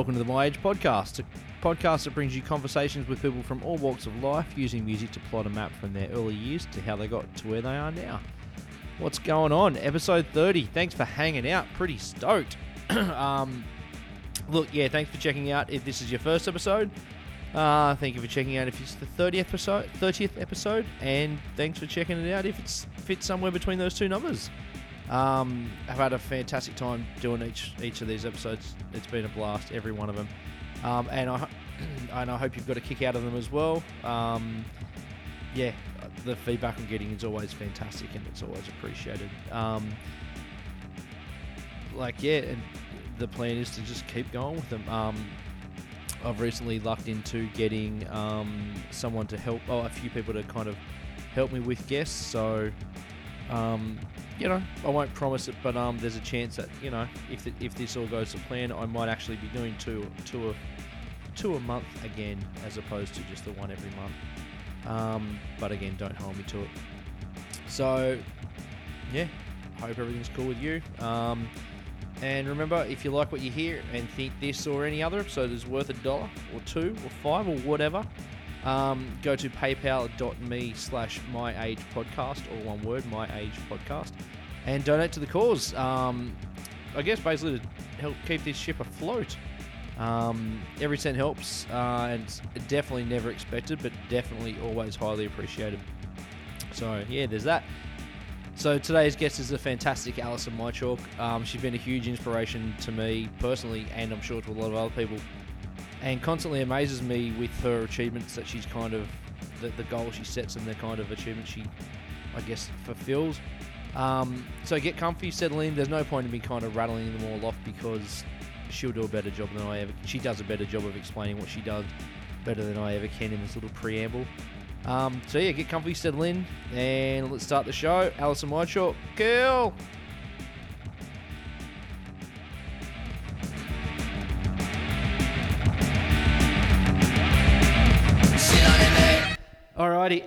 Welcome to the My Age Podcast, a podcast that brings you conversations with people from all walks of life using music to plot a map from their early years to how they got to where they are now. What's going on? Episode 30. Thanks for hanging out. Pretty stoked. um, look, yeah, thanks for checking out. If this is your first episode, uh, thank you for checking out if it's the 30th episode, 30th episode, and thanks for checking it out if it's fits somewhere between those two numbers. Um, I've had a fantastic time doing each each of these episodes. It's been a blast, every one of them, um, and I and I hope you've got a kick out of them as well. Um, yeah, the feedback I'm getting is always fantastic, and it's always appreciated. Um, like yeah, and the plan is to just keep going with them. Um, I've recently lucked into getting um, someone to help, oh, a few people to kind of help me with guests. So, um, you know, I won't promise it, but um, there's a chance that you know, if the, if this all goes to plan, I might actually be doing two two a two a month again, as opposed to just the one every month. Um, but again, don't hold me to it. So, yeah, hope everything's cool with you. Um, and remember, if you like what you hear and think this or any other episode is worth a dollar or two or five or whatever, um, go to paypal.me slash my age podcast or one word, my age podcast, and donate to the cause. Um, I guess basically to help keep this ship afloat. Um, every cent helps, uh, and definitely never expected, but definitely always highly appreciated. So, yeah, there's that. So today's guest is the fantastic Alison Michalk. Um, she's been a huge inspiration to me personally, and I'm sure to a lot of other people, and constantly amazes me with her achievements that she's kind of the, the goal she sets and the kind of achievements she, I guess, fulfills. Um, so get comfy, settle in. There's no point in me kind of rattling them all off because she'll do a better job than I ever. She does a better job of explaining what she does better than I ever can in this little preamble. Um, so yeah, get comfy, settle in, and let's start the show. Alison Michalk, cool. Alrighty,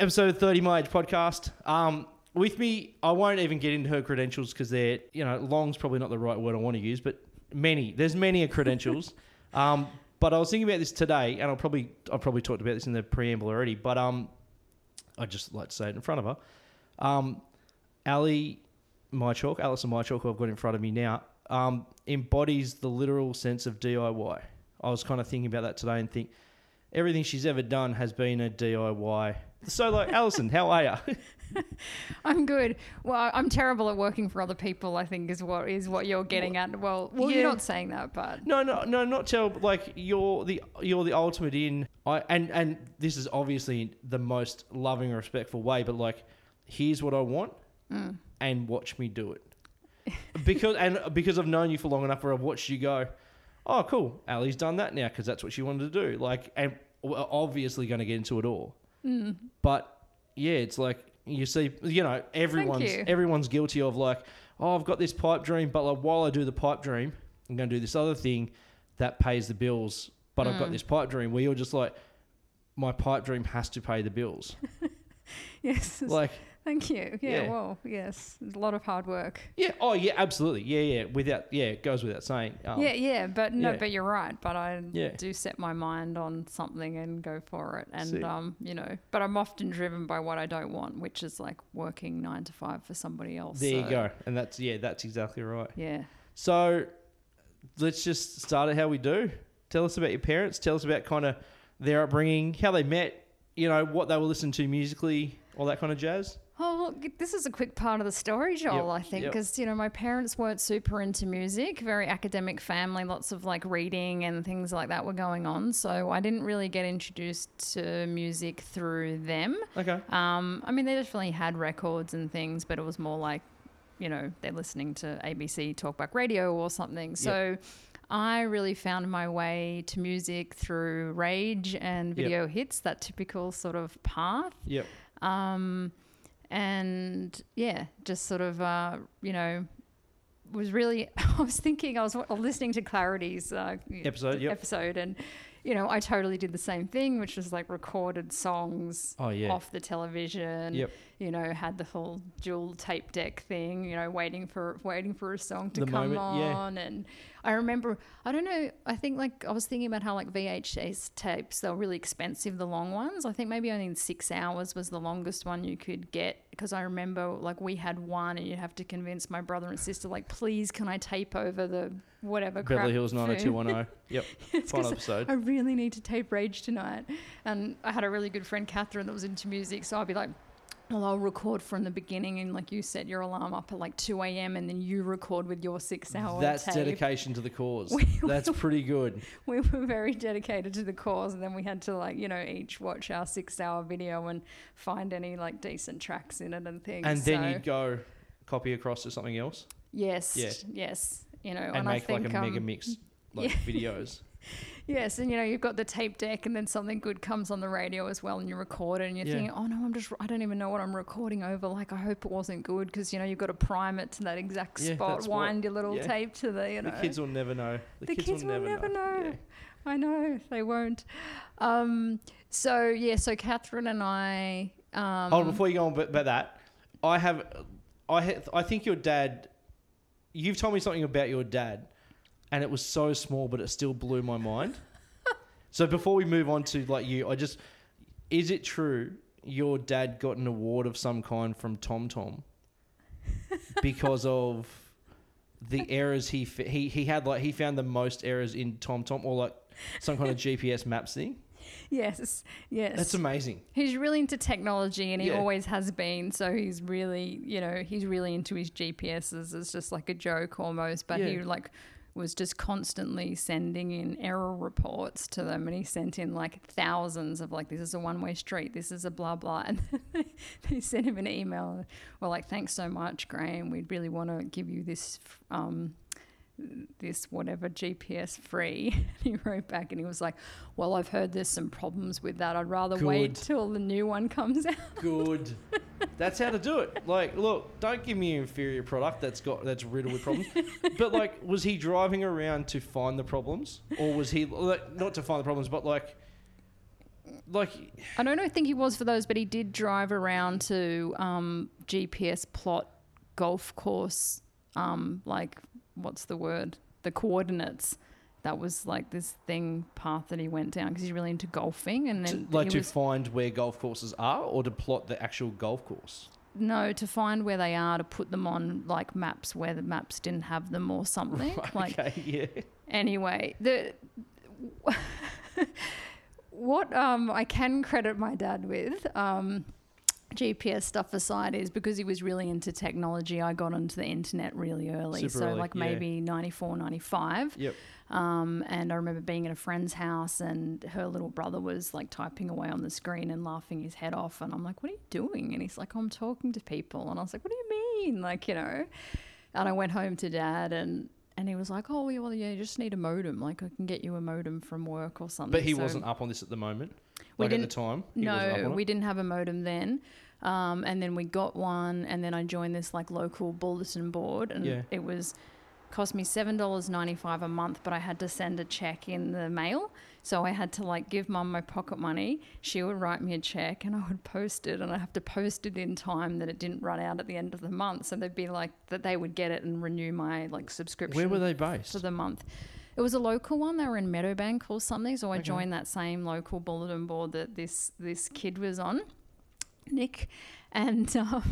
episode 30 My Age podcast. Um, with me, I won't even get into her credentials because they're, you know, long's probably not the right word I want to use, but many. There's many a credentials. um, but I was thinking about this today, and I'll probably I've probably talked about this in the preamble already, but um, I just like to say it in front of her. Um, Ali Michalk, Alison Michalk, who I've got in front of me now, um, embodies the literal sense of DIY. I was kind of thinking about that today and think everything she's ever done has been a DIY. So, like, Alison, how are you? I'm good. Well, I'm terrible at working for other people. I think is what is what you're getting at. Well, well, Yeah. you're not saying that, but No, no, no, not terrible. Like you're the you're the ultimate in. I and and this is obviously the most loving respectful way. But like, here's what I want, Mm. and watch me do it. because and because I've known you for long enough, where I've watched you go, oh, cool, Ali's done that now because that's what she wanted to do. Like, and we're obviously going to get into it all. Mm. But yeah, it's like you see, you know, everyone's you. everyone's guilty of like, oh, I've got this pipe dream, but like while I do the pipe dream, I'm going to do this other thing that pays the bills. But I've got Mm. this pipe dream where you're just like, my pipe dream has to pay the bills. yes, like, thank you. Yeah, Yeah. well, yes, a lot of hard work. yeah, oh yeah, absolutely, yeah, yeah. Without, yeah, it goes without saying. Um, yeah, yeah, but no, yeah. but you're right. But I Yeah. do set my mind on something and go for it, and See. um, you know, but I'm often driven by what I don't want, which is like working nine to five for somebody else. There you go, and that's yeah, that's exactly right. Yeah. So let's just start it how we do. Tell us about your parents. Tell us about kind of their upbringing, how they met, you know, what they were listening to musically, all that kind of jazz. Oh, look, this is a quick part of the story, Joel, Yep, I think, yep. because, you know, my parents weren't super into music, very academic family, lots of like reading and things like that were going on. So I didn't really get introduced to music through them. Okay. Um, I mean, they definitely had records and things, but it was more like, you know, they're listening to ABC Talkback Radio or something. So I really found my way to music through Rage and video hits, that typical sort of path. Yep. Um, and yeah, just sort of, uh, you know, was really, I was thinking, I was listening to Clarity's uh, Episode, yep. episode, and, you know, I totally did the same thing, which was like recorded songs Oh yeah. off the television. Yep. You know, had the whole dual tape deck thing, you know, waiting for waiting for a song to The come moment, yeah. on. And I remember, I don't know, I think like I was thinking about how like VHS tapes, they were really expensive, the long ones. I think maybe only six hours was the longest one you could get because I remember like we had one and you'd have to convince my brother and sister, like, please, can I tape over the whatever crap Beverly Hills 90210. Yep. Final episode. I really need to tape Rage tonight. And I had a really good friend, Catherine, that was into music. So I'd be like, well, I'll record from the beginning. And like you set your alarm up at like 2 a.m. and then you record with your six hour That's tape. dedication to the cause. That's pretty good. We were very dedicated to the cause. And then we had to like, you know, each watch our six hour video and find any like decent tracks in it and things. And then So, you'd go copy across to something else yes, Yeah. yes. You know, and, and, I make think like a mega um, mix like videos. Yes, and you know you've got the tape deck, and then something good comes on the radio as well, and you record it, and you're Yeah. thinking, oh no, I'm just, I don't even know what I'm recording over. Like I hope it wasn't good because you know you've got to prime it to that exact Yeah, spot, that's what- wind your little yeah. tape to the, you know. The kids will never know. The, The kids, kids will will never, know. know. I know they won't. Um, so yeah, so Catherine and I. Um, on, before you go on about about that, I have, I ha- I think your dad. You've told me something about your dad, and it was so small, but it still blew my mind. so before we move on to like you, I just, is it true your dad got an award of some kind from Tom Tom because of the errors he f- he he had like he found the most errors in Tom Tom or like some kind of GPS maps thing. yes, yes. That's amazing. He's really into technology and he Yeah. always has been. So he's really, you know, he's really into his GPSs. It's just like a joke almost. But he like was just constantly sending in error reports to them and he sent in like thousands of like this is a one way street, this is a blah blah and they sent him an email. Well like thanks so much, Graham. We'd really want to give you this um this whatever GPS free. he wrote back and he was like, Well, I've heard there's some problems with that. I'd rather wait Good. till the new one comes out. Good. That's how to do it. Like, look, don't give me an inferior product that's got that's riddled with problems. But like, was he driving around to find the problems, or was he like not to find the problems, but like, like I don't know, think he was for those, but he did drive around to um, GPS plot golf course, um, like, what's the word? The coordinates. That was like this thing path that he went down because he's really into golfing. And to, then like to was, find where golf courses are, or to plot the actual golf course. no, to find where they are, to put them on like maps where the maps didn't have them or something. Right, Like, okay, yeah. anyway, the what um, I can credit my dad with, um, GPS stuff aside, is because he was really into technology. I got onto the internet really early, Super so early, like yeah. maybe 94, 95. Yep. Um, and I remember being at a friend's house, and her little brother was like typing away on the screen and laughing his head off. And I'm like, "What are you doing?" And he's like, "I'm talking to people." And I was like, "What do you mean?" Like, you know. And I went home to dad, and and he was like, "Oh, yeah, well, yeah, you just need a modem. Like, I can get you a modem from work or something." But he So- wasn't up on this at the moment. We Like didn't- time. He wasn't no, we didn't have a modem then. Um, and then we got one, and then I joined this like local bulletin board, and Yeah. it was cost me seven dollars ninety five a month, but I had to send a check in the mail. So I had to like give mum my pocket money. She would write me a check, and I would post it, and I have to post it in time that it didn't run out at the end of the month. So they'd be like that they would get it and renew my like subscription Where were they based? for the month. It was a local one. They were in Meadowbank or something. So I Okay. joined that same local bulletin board that this this kid was on, Nick. And um,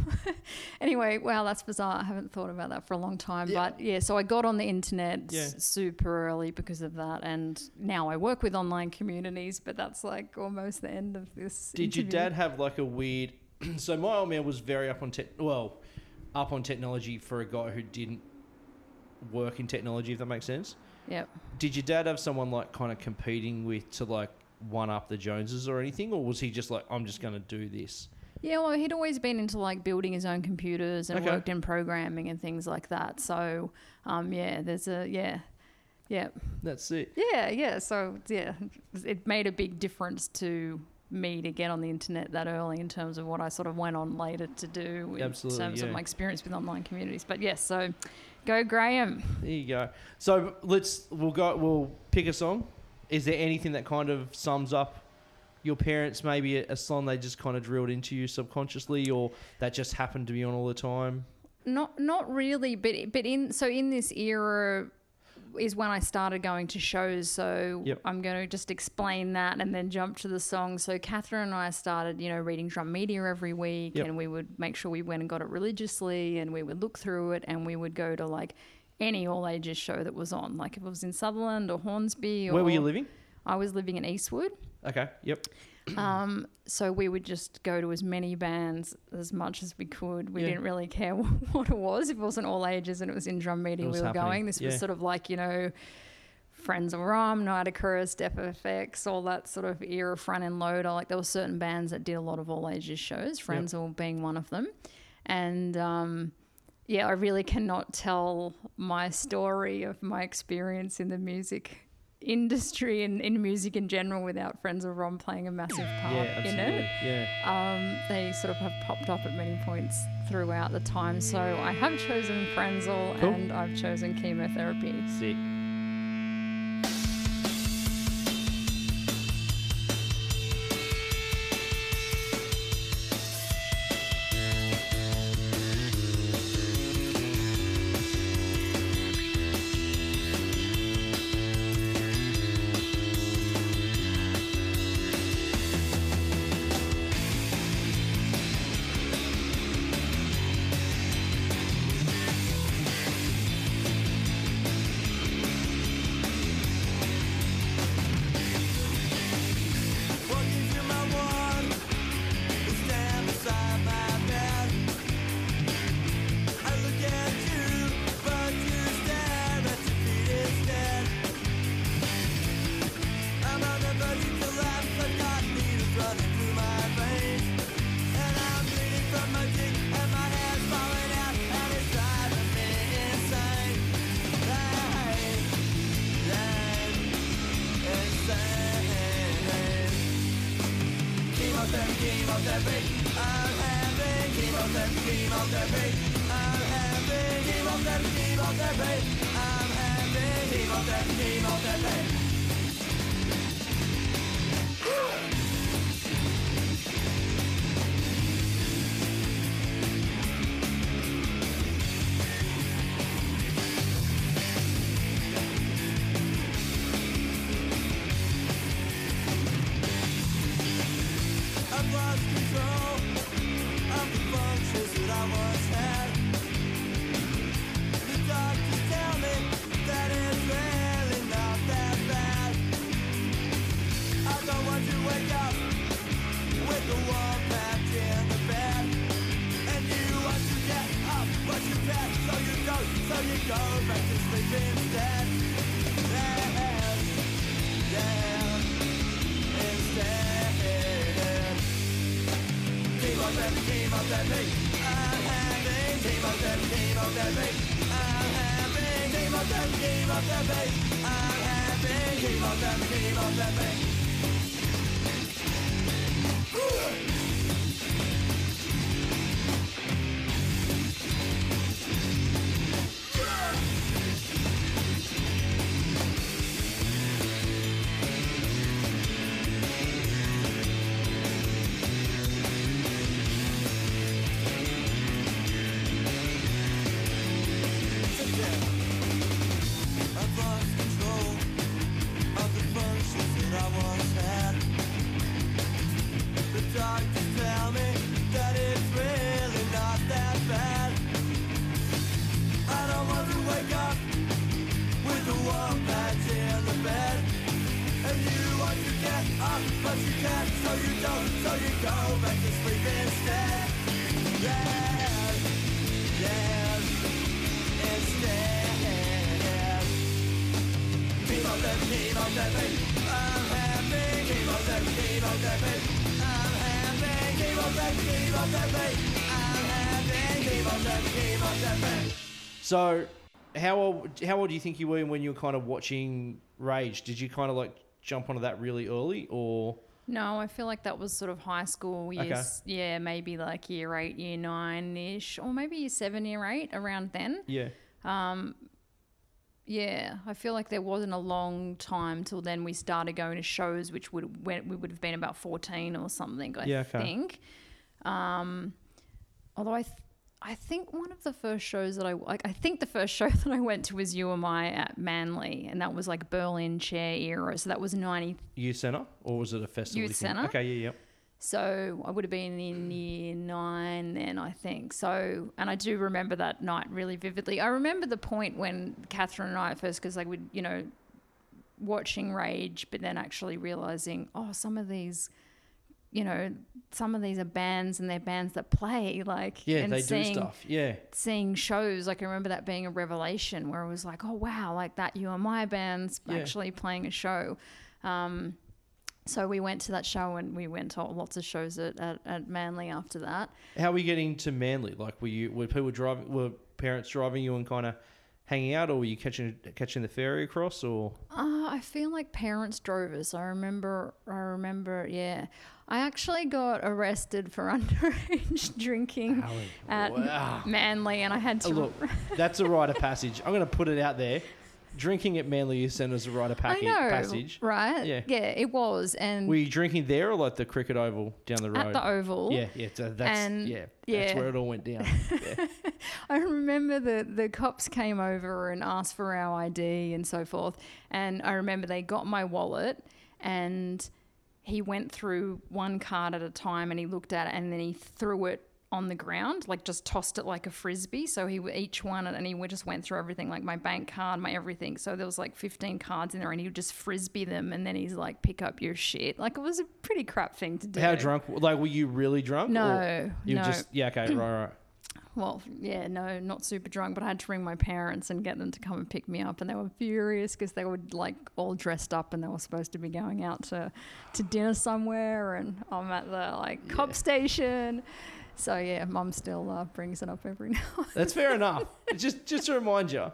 anyway, wow, that's bizarre. I haven't thought about that for a long time. Yeah. But yeah, so I got on the internet Yeah. s- super early because of that. And now I work with online communities, but that's like almost the end of this. Did your dad have like a weird? so my old man was very up on tech. Well, up on technology for a guy who didn't work in technology. If that makes sense. Yep. Did your dad have someone like kind of competing with to like one up the Joneses or anything, or was he just like, I'm just going to do this? Yeah, well, he'd always been into like building his own computers and Okay. worked in programming and things like that. So, um, yeah, there's a yeah, yeah, That's it. yeah, yeah. So yeah, it made a big difference to me to get on the internet that early in terms of what I sort of went on later to do in Absolutely, terms yeah. of my experience with online communities. But yes, so go Graham. There you go. So let's we'll go. We'll pick a song. Is there anything that kind of sums up your parents maybe a, a song they just kind of drilled into you subconsciously, or that just happened to be on all the time? Not not really, but but in so in this era is when I started going to shows. So Yep. I'm going to just explain that and then jump to the song. So Catherine and I started, you know, reading drum media every week, Yep. and we would make sure we went and got it religiously, and we would look through it, and we would go to like any all ages show that was on, like if it was in Sutherland or Hornsby. Or Where were you living? I was living in Eastwood. Okay. Yep. Um, so we would just go to as many bands as much as we could. We Yeah. didn't really care what it was. If it wasn't all ages and it was in drum media, we were happening. going. This Yeah. was sort of like, you know, Friends of Rum, Nitocris, Def FX, all that sort of era front end loader. Like there were certain bands that did a lot of all ages shows, Frenzal being one of them. And um, yeah, I really cannot tell my story of my experience in the music industry and in music in general without Frenzal Rhomb playing a massive part Yeah. in it. Yeah. Um, they sort of have popped up at many points throughout the time. So I have chosen Frenzal Cool. and I've chosen chemotherapy. Sick. So, how old how old do you think you were when you were kind of watching Rage? Did you kind of like jump onto that really early, or No, I feel like that was sort of high school years. Yeah, maybe like year eight, year nine ish, or maybe year seven, year eight, around then. yeah, Um, Yeah, I feel like there wasn't a long time till then we started going to shows, which would when we would have been about fourteen or something. I Yeah, okay. think. Um, although I, th- I think one of the first shows that I like, I think the first show that I went to was You Am I at Manly, and that was like Berlin Chair era. So that was ninety. Youth centre, or was it a festival? Youth thing? centre. Okay, yeah, yeah. So I would have been in year nine then, I think. So, and I do remember that night really vividly. I remember the point when Catherine and I at first, because like we, you know, watching Rage, but then actually realizing, oh, some of these, you know, some of these are bands and they're bands that play, like, Yeah, and they seeing, do stuff. Yeah, Seeing shows, like I remember that being a revelation where it was like, oh wow, like that You Am I band's Yeah. actually playing a show. Um, so we went to that show and we went to lots of shows at, at, at Manly after that. How were you getting to Manly? Like, were you were people driving? Were parents driving you and kind of hanging out, or were you catching catching the ferry across? Or Uh, I feel like parents drove us. I remember, I remember, yeah. I actually got arrested for underage drinking at wow. Ah. Manly and I had Oh, to. look, that's a rite of passage. I'm going to put it out there. Drinking at Manly Youth Centre is a rite of I know, passage. right? Yeah. Yeah, it was. And Were you drinking there or like the cricket oval down the road? at the Oval. Yeah, yeah, so that's And- yeah, that's yeah. where it all went down. Yeah. I remember the, the cops came over and asked for our ID and so forth. And I remember they got my wallet and he went through one card at a time and he looked at it and then he threw it on the ground, like just tossed it like a frisbee. So he each one and he just went through everything, like my bank card, my everything. So there was like 15 cards in there and he would just frisbee them and then he's like, pick up your shit. Like it was a pretty crap thing to do. How drunk? Like, were you really drunk? No, You no. just yeah, okay, right, right. Well, yeah, no, not super drunk, but I had to ring my parents and get them to come and pick me up, and they were furious because they were like all dressed up and they were supposed to be going out to to dinner somewhere, and I'm at the like cop station. So yeah, mum still uh, brings it up every now. That's fair enough. just just to remind you,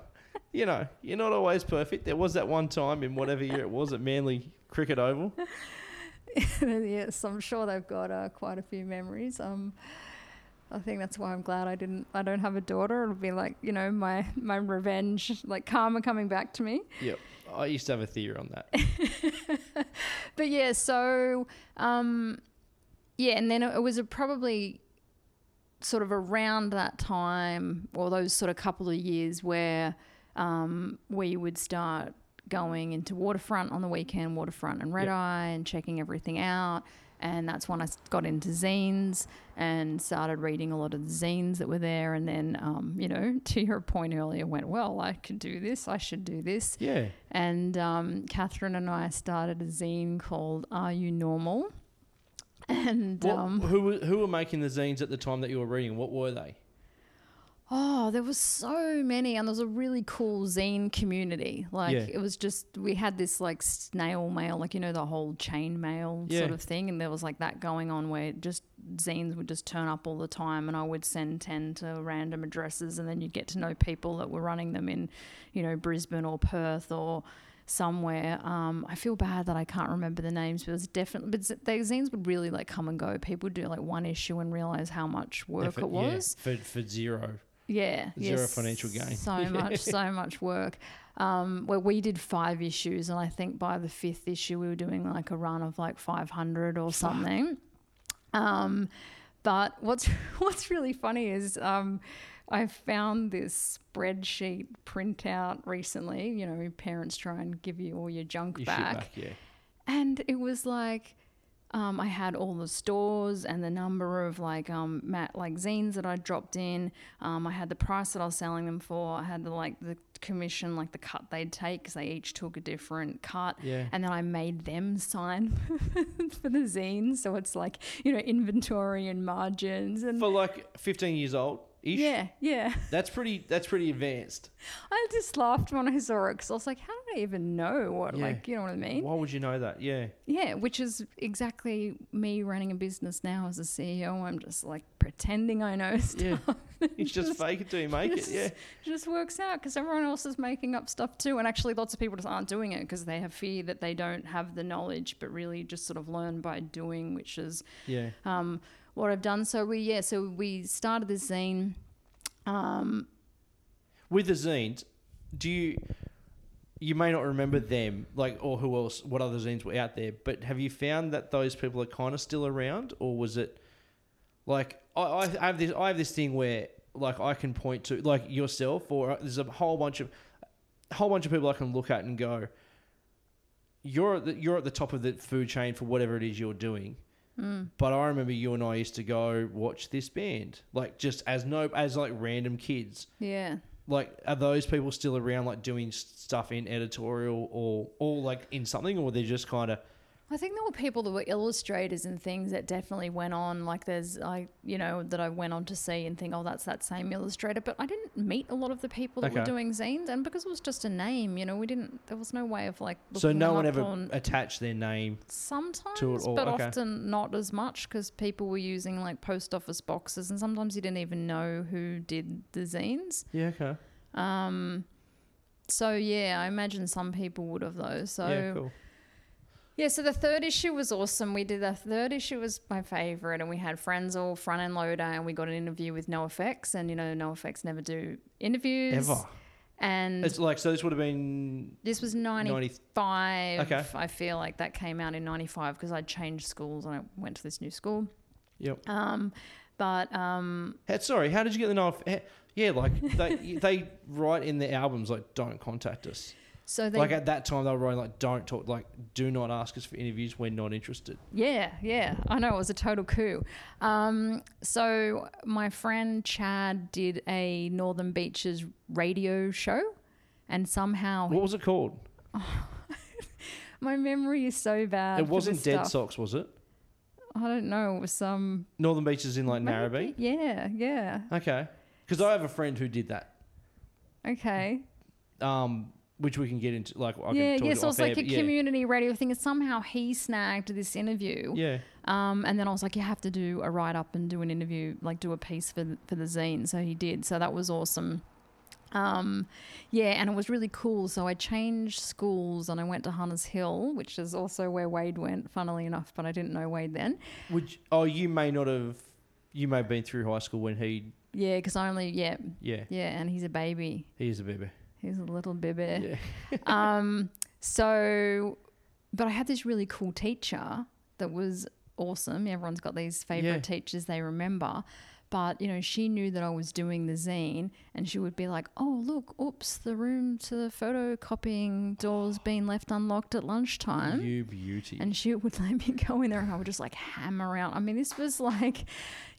you know, you're not always perfect. There was that one time in whatever year it was at Manly Cricket Oval. yes, I'm sure they've got uh, quite a few memories. Um, I think that's why I'm glad I didn't. I don't have a daughter. It'll be like you know my my revenge, like karma coming back to me. Yep. I used to have a theory on that. but yeah, so um, yeah, and then it was a probably sort of around that time, or those sort of couple of years where um, where you would start going into waterfront on the weekend, waterfront and red Yep. eye, and checking everything out. And that's when I got into zines and started reading a lot of the zines that were there. And then, um, you know, to your point earlier, went, well, I could do this. I should do this. Yeah. And um, Catherine and I started a zine called Are You Normal? And What, um, who who were making the zines at the time that you were reading? What were they? Oh, there was so many, and there was a really cool zine community. Like Yeah. it was just we had this like snail mail, like you know the whole chain mail Yeah. sort of thing, and there was like that going on where just zines would just turn up all the time, and I would send ten to random addresses, and then you'd get to know people that were running them in, you know, Brisbane or Perth or somewhere. Um, I feel bad that I can't remember the names, but it was definitely. But z- the zines would really like come and go. People would do like one issue and realize how much work it was. yeah, for for zero. Yeah, Zero yes, financial gain. So much, so much work. Um, where we did five issues, and I think by the fifth issue we were doing like a run of like five hundred or something. Um, but what's what's really funny is um, I found this spreadsheet printout recently. You know, parents try and give you all your junk You back. back, yeah. And it was like, um, I had all the stores and the number of like um mat like zines that I dropped in. Um, I had the price that I was selling them for. I had the like the commission, like the cut they'd take because they each took a different cut. Yeah. And then I made them sign for the zines, so it's like you know inventory and margins and For like 15 years old ish. yeah, yeah. That's pretty. That's pretty advanced. I just laughed when I saw it because I was like, how do I even know what Yeah. like you know what I mean? Why would you know that? Yeah. Yeah, which is exactly me running a business now as a CEO. I'm just like pretending I know stuff. Yeah. You just fake it till you make it. Yeah. It just works out because everyone else is making up stuff too. And actually, lots of people just aren't doing it because they have fear that they don't have the knowledge, but really just sort of learn by doing, which is Yeah. um, what I've done. So we, yeah, so we started this zine. Um, With the zines, do you you may not remember them, like or who else, what other zines were out there. But have you found that those people are kind of still around, or was it like I, I have this I have this thing where like I can point to like yourself, or there's a whole bunch of whole bunch of people I can look at and go, you're at the, you're at the top of the food chain for whatever it is you're doing. Mm. But I remember you and I used to go watch this band, like just as no as like random kids. Yeah. Like, are those people still around, like doing stuff in editorial or or like in something, or they're just kind of I think there were people that were illustrators and things that definitely went on. Like there's, I you know, that I went on to see and think, oh, that's that same illustrator. But I didn't meet a lot of the people that were Okay. doing zines, and because it was just a name, you know, we didn't. There was no way of like. so looking no them one up ever on- attached their name. Sometimes, all, but okay. often not as much because people were using like post office boxes, and sometimes you didn't even know who did the zines. Yeah, okay. Um, so yeah, I imagine some people would have those. So yeah, cool. Yeah, so the third issue was awesome. We did the third issue was my favorite, and we had Frenzal, front end loader, and we got an interview with NOFX, and you know NOFX never do interviews Ever. And It's like so. This would have been this was 95. Okay. I feel like that came out in 95 because I changed schools and I went to this new school. Yep. Um, but um, Hey, sorry, how did you get the know? Yeah, like they they write in their albums like don't contact us. So they like at that time they were writing like don't talk like do not ask us for interviews. We're not interested. Yeah, yeah. I know it was a total coup. Um, so my friend Chad did a Northern Beaches radio show, and somehow What was it called? my memory is so bad. it wasn't Dead stuff. Socks, was it? I don't know. It was some Northern Beaches in like Narrabeen. Yeah, yeah. Okay, because I have a friend who did that. Okay. Um, which we can get into. Like, I yeah, can talk yeah. to So it's like a yeah. community radio thing, and somehow he snagged this interview. Yeah, Um, and then I was like, you have to do a write up and do an interview, like do a piece for the, for the zine. So he did. So that was awesome. Um, yeah, and it was really cool. So I changed schools and I went to Hunters Hill, which is also where Wade went, funnily enough, but I didn't know Wade then. which oh you may not have. You may have been through high school when he. Yeah, because I only, yeah, Yeah, yeah, and he's a baby. he is a baby. He's a little baby. Yeah. um, so, but I had this really cool teacher that was awesome. Everyone's got these favorite Yeah. teachers they remember. But, you know, she knew that I was doing the zine and she would be like, oh, look, oops, the room to the photocopying door's been left unlocked at lunchtime. You beauty. And she would let me go in there and I would just like hammer out. I mean, this was like,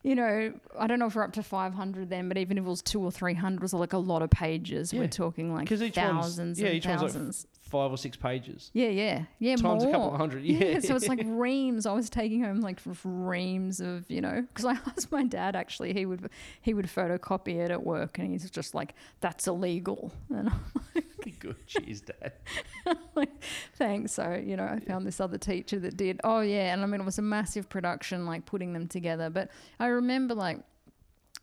you know, I don't know if we're up to 500 then, but even if it was two or 300, it was like a lot of pages. Yeah. We're talking like thousands yeah, and one's like thousands. Five or six pages. yeah, yeah, yeah, Times more. a couple of hundred. Yeah. so it's like reams. I was taking home like reams of, you know, because I asked my dad actually, he would he would photocopy it at work, and he's just like, "That's illegal." And I'm like, Good. Cheers, Dad. like, thanks. So, you know, I found this other teacher that did. Oh, yeah. And I mean, it was a massive production, like putting them together. But I remember, like,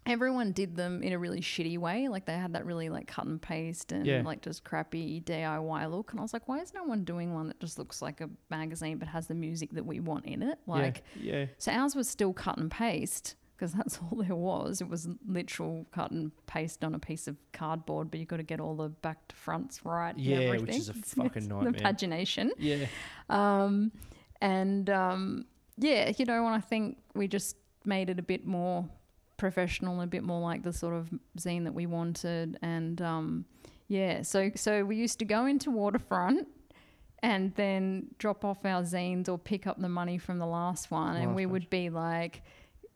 everyone did them in a really shitty way. Like, they had that really, like, cut and paste and, Yeah. like, just crappy DIY look. And I was like, why is no one doing one that just looks like a magazine but has the music that we want in it? Like, yeah. yeah. so ours was still cut and paste because that's all there was. It was literal cut and paste on a piece of cardboard, but you got to get all the back to fronts right. Yeah, which is a fucking it's nightmare. The pagination. Yeah. Um, and um, yeah, you know, and I think we just made it a bit more professional, a bit more like the sort of zine that we wanted. And um, yeah, so so we used to go into Waterfront and then drop off our zines or pick up the money from the last one, and Last we would be like.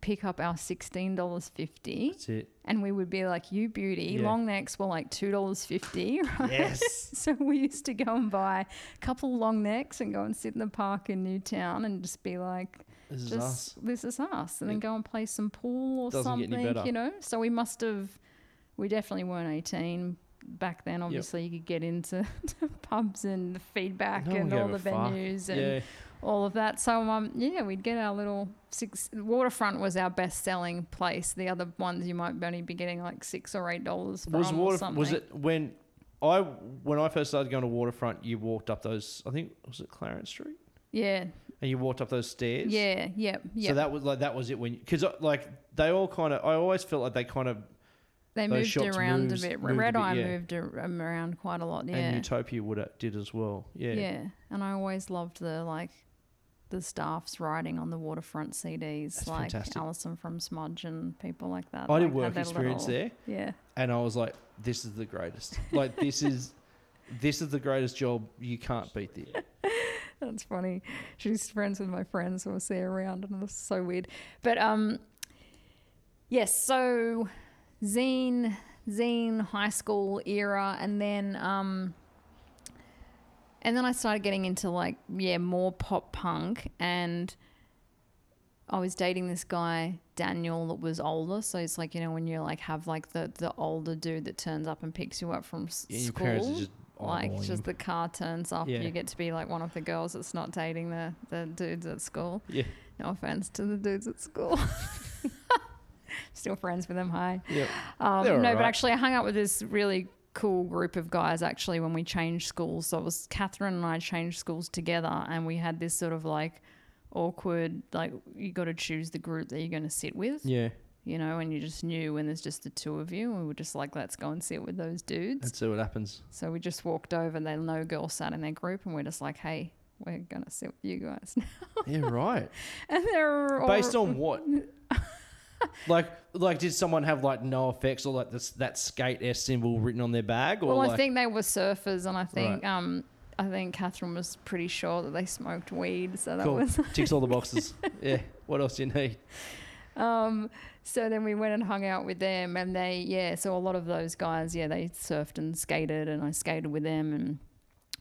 Pick up our sixteen dollars fifty, That's it. and we would be like, "You beauty." Yeah. Long necks were like two dollars fifty, right? Yes. So we used to go and buy a couple long necks and go and sit in the park in Newtown and just be like, This is just us. this is us, and then It go and play some pool or doesn't get any something, better. you know. So we must have, we definitely weren't eighteen back then. Obviously, you could get into to pubs and the feedback No one and gave all a the fuck. venues and Yeah. all of that. So um, yeah, we'd get our little six. Waterfront was our best selling place. The other ones you might only be getting like six or eight dollars from. Was or water? something. Was it when I when I first started going to Waterfront? You walked up those. I think was it Clarence Street, Yeah, and you walked up those stairs. yeah, yeah, yeah. So that was like that was it when because like they all kind of I always felt like they kind of They moved around moves- a bit. moved a Red bit, Eye yeah. moved a- um, around quite a lot. Yeah. And Utopia would did as well. Yeah. yeah. And I always loved the like the staff's writing on the waterfront CDs, That's like fantastic. Alison from Smudge and people like that. I like, did work experience little- there, Yeah. and I was like, "This is the greatest. Like this is, this is the greatest job. You can't beat this." That's funny. She's friends with my friends who I see her around, and it's so weird. But um, yes. So zine, zine, high school era, and then um, and then I started getting into like yeah more pop punk, and I was dating this guy Daniel that was older. So it's like you know when you like have like the the older dude that turns up and picks you up from Yeah, your school parents are just like just the car turns off. Yeah. you get to be like one of the girls that's not dating the, the dudes at school Yeah. no offense to the dudes at school still friends with them hi Yeah. um, no but actually i hung out with this really cool group of guys actually when we changed schools so it was catherine and i changed schools together and we had this sort of like awkward like you got to choose the group that you're going to sit with Yeah. You know and you just knew when there's just the two of you and we were just like let's go and sit with those dudes And see what happens. so we just walked over. There no girl sat in their group, and we're just like, "Hey, we're gonna sit with you guys." Now. yeah. Right. and they're all, Based on what? like, like, did someone have like NOFX or like this that skate S symbol written on their bag? Or well, like, I think they were surfers, and I think Right. um, I think Catherine was pretty sure that they smoked weed. So that cool. was ticks all the boxes. yeah. What else do you need? Um. So then we went and hung out with them, and they yeah. So a lot of those guys, yeah, they surfed and skated, and I skated with them, and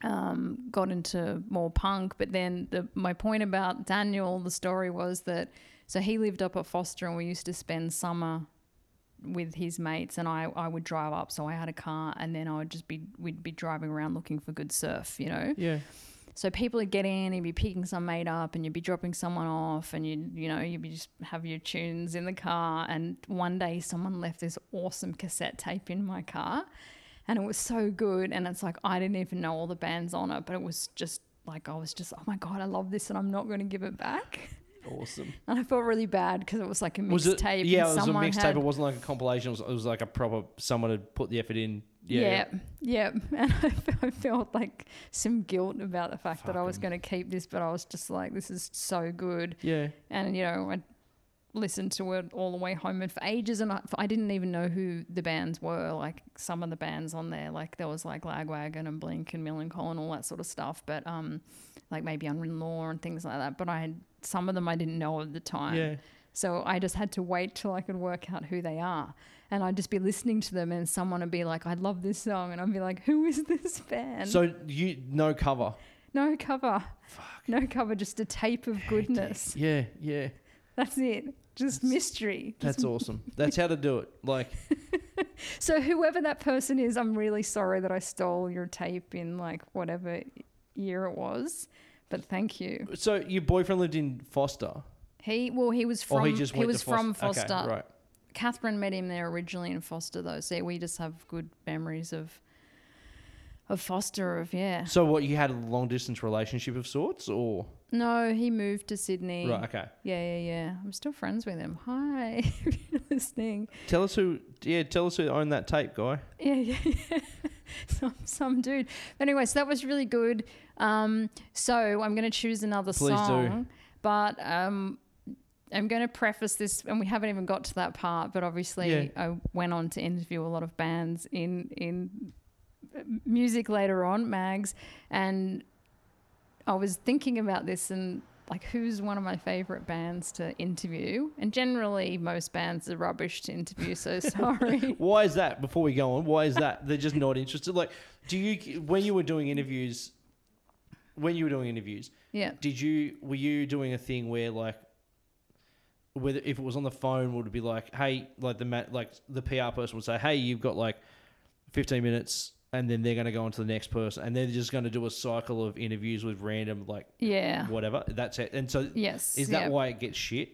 um, got into more punk. But then the my point about Daniel, the story was that so he lived up at Forster, and we used to spend summer with his mates, and I I would drive up. So I had a car, and then I would just be we'd be driving around looking for good surf, you know. Yeah. So people would get in, and you'd be picking some mate up, and you'd be dropping someone off, and you you know you'd be just have your tunes in the car. And one day someone left this awesome cassette tape in my car, and it was so good. And it's like I didn't even know all the bands on it, but it was just like I was just oh my god, I love this, and I'm not going to give it back. Awesome. And I felt really bad because it was like a mixtape. Yeah, it was a mixtape. Had... It wasn't like a compilation. It was, it was like a proper. Someone had put the effort in. Yeah. Yeah, yeah. And I I felt like some guilt about the fact that I was going to keep this, but I was just like, this is so good. Yeah. And, you know, I listened to it all the way home and for ages. And I, I didn't even know who the bands were. Like some of the bands on there, like there was like Lagwagon and Blink and Millencolin and all that sort of stuff. But, um, like maybe Unwritten Law and things like that. But I had some of them I didn't know at the time. Yeah. So I just had to wait till I could work out who they are. And I'd just be listening to them and someone would be like, I love this song. And I'd be like, who is this band? So you no cover. no cover. Fuck. No cover, just a tape of goodness. Yeah. Yeah. That's it. Just mystery. That's awesome. That's how to do it. Like. so whoever that person is, I'm really sorry that I stole your tape in like whatever year it was. But thank you. So your boyfriend lived in Forster, He well, he was from or he just went was to Forster? from Forster. Okay, right. Catherine met him there originally in Forster though, so we just have good memories of of Forster of yeah. So what? You had a long distance relationship of sorts, or No, he moved to Sydney. right? Okay. Yeah, yeah, yeah. I'm still friends with him. Hi, if you're listening. Tell us who. Yeah, tell us who owned that tape, guy. Yeah, yeah, yeah. some some dude. But anyway, so that was really good. Um, so I'm going to choose another Please do. song, but um, I'm going to preface this, and we haven't even got to that part. But obviously, Yeah. I went on to interview a lot of bands in in music later on, mags, and I was thinking about this and. Like who's one of my favorite bands to interview? And generally, most bands are rubbish to interview. So sorry. Why is that? Before we go on, why is that? They're just not interested. Like, do you when you were doing interviews? When you were doing interviews, yeah. did you were you doing a thing where like whether if it was on the phone would it be like hey like the like the PR person would say hey you've got like 15 minutes and then they're going to go on to the next person and they're just going to do a cycle of interviews with random like Yeah. whatever that's it and so Yes. is that yeah. why it gets shit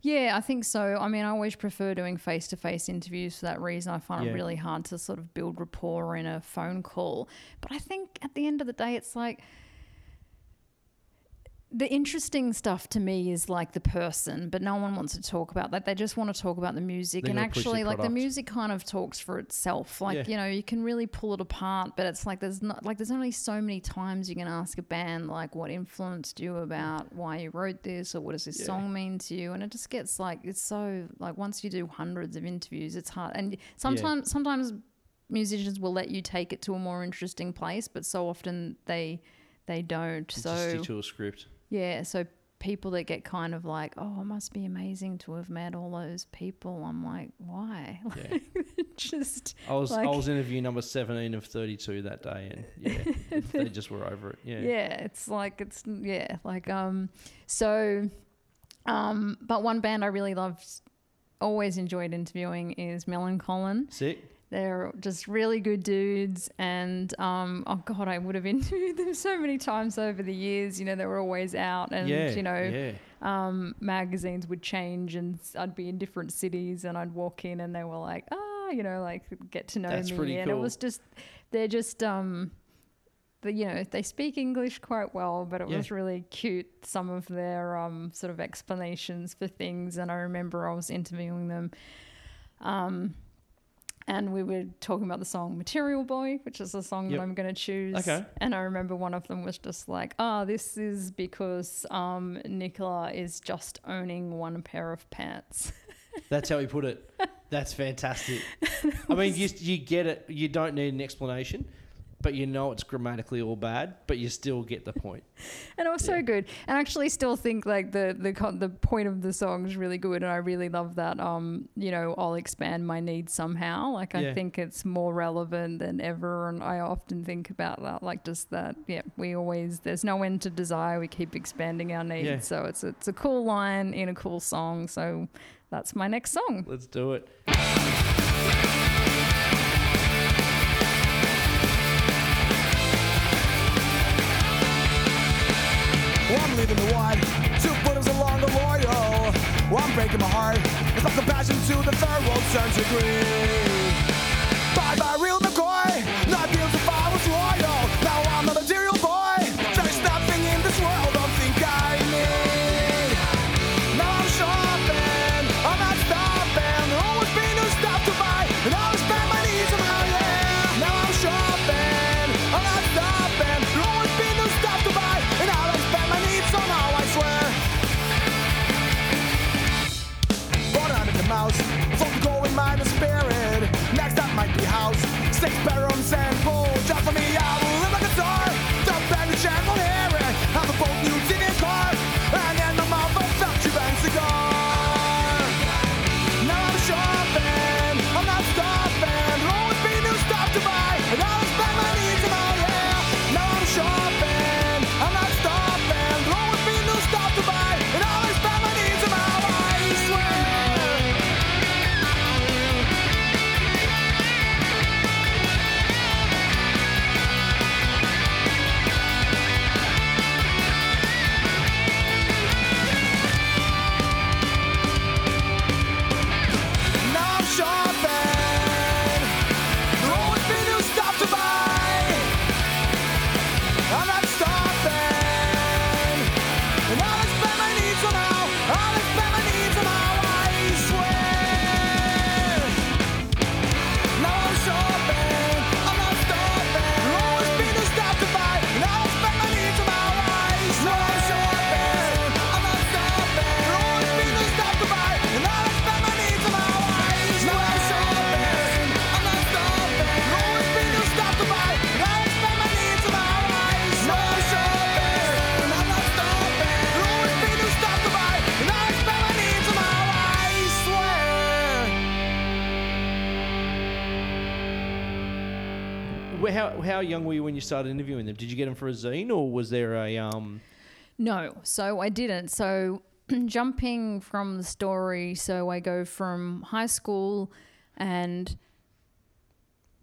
Yeah, I think so. I mean, I always prefer doing face to face interviews for that reason. I find Yeah. it really hard to sort of build rapport in a phone call. But I think at the end of the day, it's like the interesting stuff to me is like the person, but no one wants to talk about that. They just want to talk about the music. They're and gonna push the actually, like the music kind of talks for itself. Like, Yeah. you know, you can really pull it apart, but it's like there's not like there's only so many times you can ask a band like what influenced you about why you wrote this or what does this Yeah. song mean to you. And it just gets like it's so like once you do hundreds of interviews, it's hard. And sometimes sometimes musicians will let you take it to a more interesting place, but so often they they don't. Just so stick to a script. Yeah, so people that get kind of like, oh, it must be amazing to have met all those people. I'm like, why? Yeah. Just I was I was interview number seventeen of thirty two that day, and yeah, they just were over it. Yeah. yeah. it's like it's yeah, like um, so um, but one band I really loved, always enjoyed interviewing is Millencolin. Sick. They're just really good dudes, and um, oh god, I would have interviewed them so many times over the years. You know, they were always out, and yeah. you know, Yeah. um, magazines would change and I'd be in different cities and I'd walk in and they were like, ah, you know, like get to know That's me. and it was just, they're just, um, the, you know, they speak English quite well, but it Yeah. was really cute. Some of their um, sort of explanations for things. And I remember I was interviewing them. Um, and we were talking about the song Material Boy, which is the song Yep. that I'm going to choose. Okay. And I remember one of them was just like, oh, this is because um, Nicola is just owning one pair of pants. That's how he put it. That's fantastic. I mean, you you get it. You don't need an explanation, but you know it's grammatically all bad, but you still get the point. and it was so Yeah. good. And I actually still think like the the con- the point of the song is really good, and I really love that. Um, you know, I'll expand my needs somehow. Like I Yeah. think it's more relevant than ever, and I often think about that. Like just that, yeah, we always there's no end to desire. We keep expanding our needs. Yeah. So it's it's a cool line in a cool song. So that's my next song. Let's do it. The passion to the third world turns to green. You started interviewing them? Did you get them for a zine, or was there a um? No, so I didn't. So jumping from the story, so I go from high school and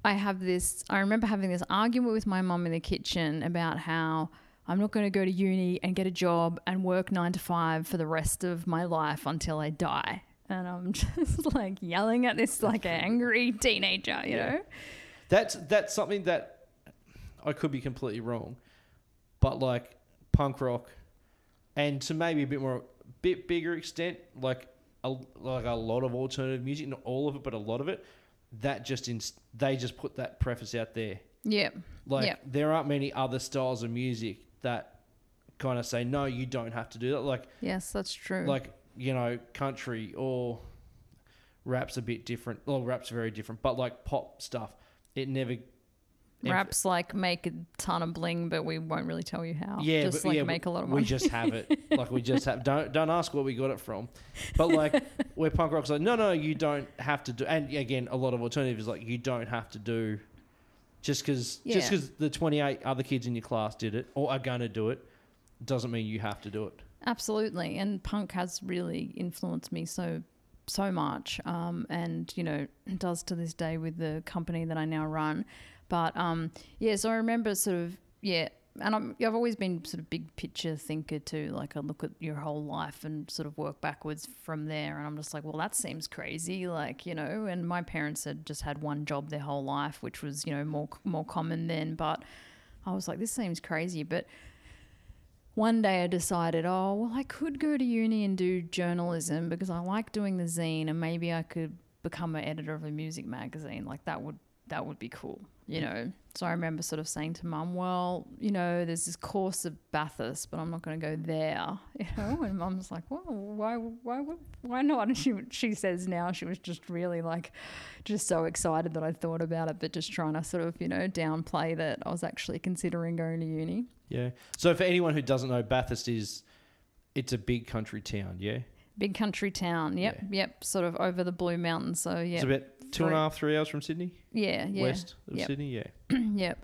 I have this I remember having this argument with my mum in the kitchen about how I'm not going to go to uni and get a job and work 9 to 5 for the rest of my life until I die. And I'm just like yelling at this like an angry teenager, you Yeah. know? That's that's something that I could be completely wrong, but like punk rock, and to maybe a bit more, bit bigger extent, like a, like a lot of alternative music, not all of it, but a lot of it, that just in, they just put that preface out there. Yeah. Like Yeah. there aren't many other styles of music that kind of say no, you don't have to do that. Like Yes, that's true. like you know country or rap's a bit different. Well, rap's very different, but like pop stuff, it never. Raps like make a ton of bling, but we won't really tell you how. Yeah, just but, like yeah, make a lot of we just have it. like we just have. Don't don't ask where we got it from. But like where punk rock's like, no, no, you don't have to do. And again, a lot of alternatives is like you don't have to do. Just because just because the twenty eight other kids in your class did it or are gonna do it, doesn't mean you have to do it. Absolutely, and punk has really influenced me so so much, um, and you know does to this day with the company that I now run. But um, yeah, so I remember sort of yeah, and I'm, I've always been sort of big picture thinker too. Like I look at your whole life and sort of work backwards from there, and I'm just like, well, that seems crazy, like you know. And my parents had just had one job their whole life, which was you know more more common then, but I was like, this seems crazy, but one day I decided, oh, well, I could go to uni and do journalism because I like doing the zine and maybe I could become an editor of a music magazine. Like that would that would be cool, you know. So I remember sort of saying to mum, well, you know, there's this course at Bathurst, but I'm not going to go there, you know. And mum's like, well, why, why, why not? And she she says now she was just really like, just so excited that I thought about it, but just trying to sort of you know downplay that I was actually considering going to uni. Yeah. So for anyone who doesn't know, Bathurst is it's a big country town. Yeah. Big country town. Yep, Yeah. yep. Sort of over the Blue Mountains. So yeah, It's about two and a half, three hours from Sydney, yeah, yeah, west of Yep. Sydney. Yeah. yep.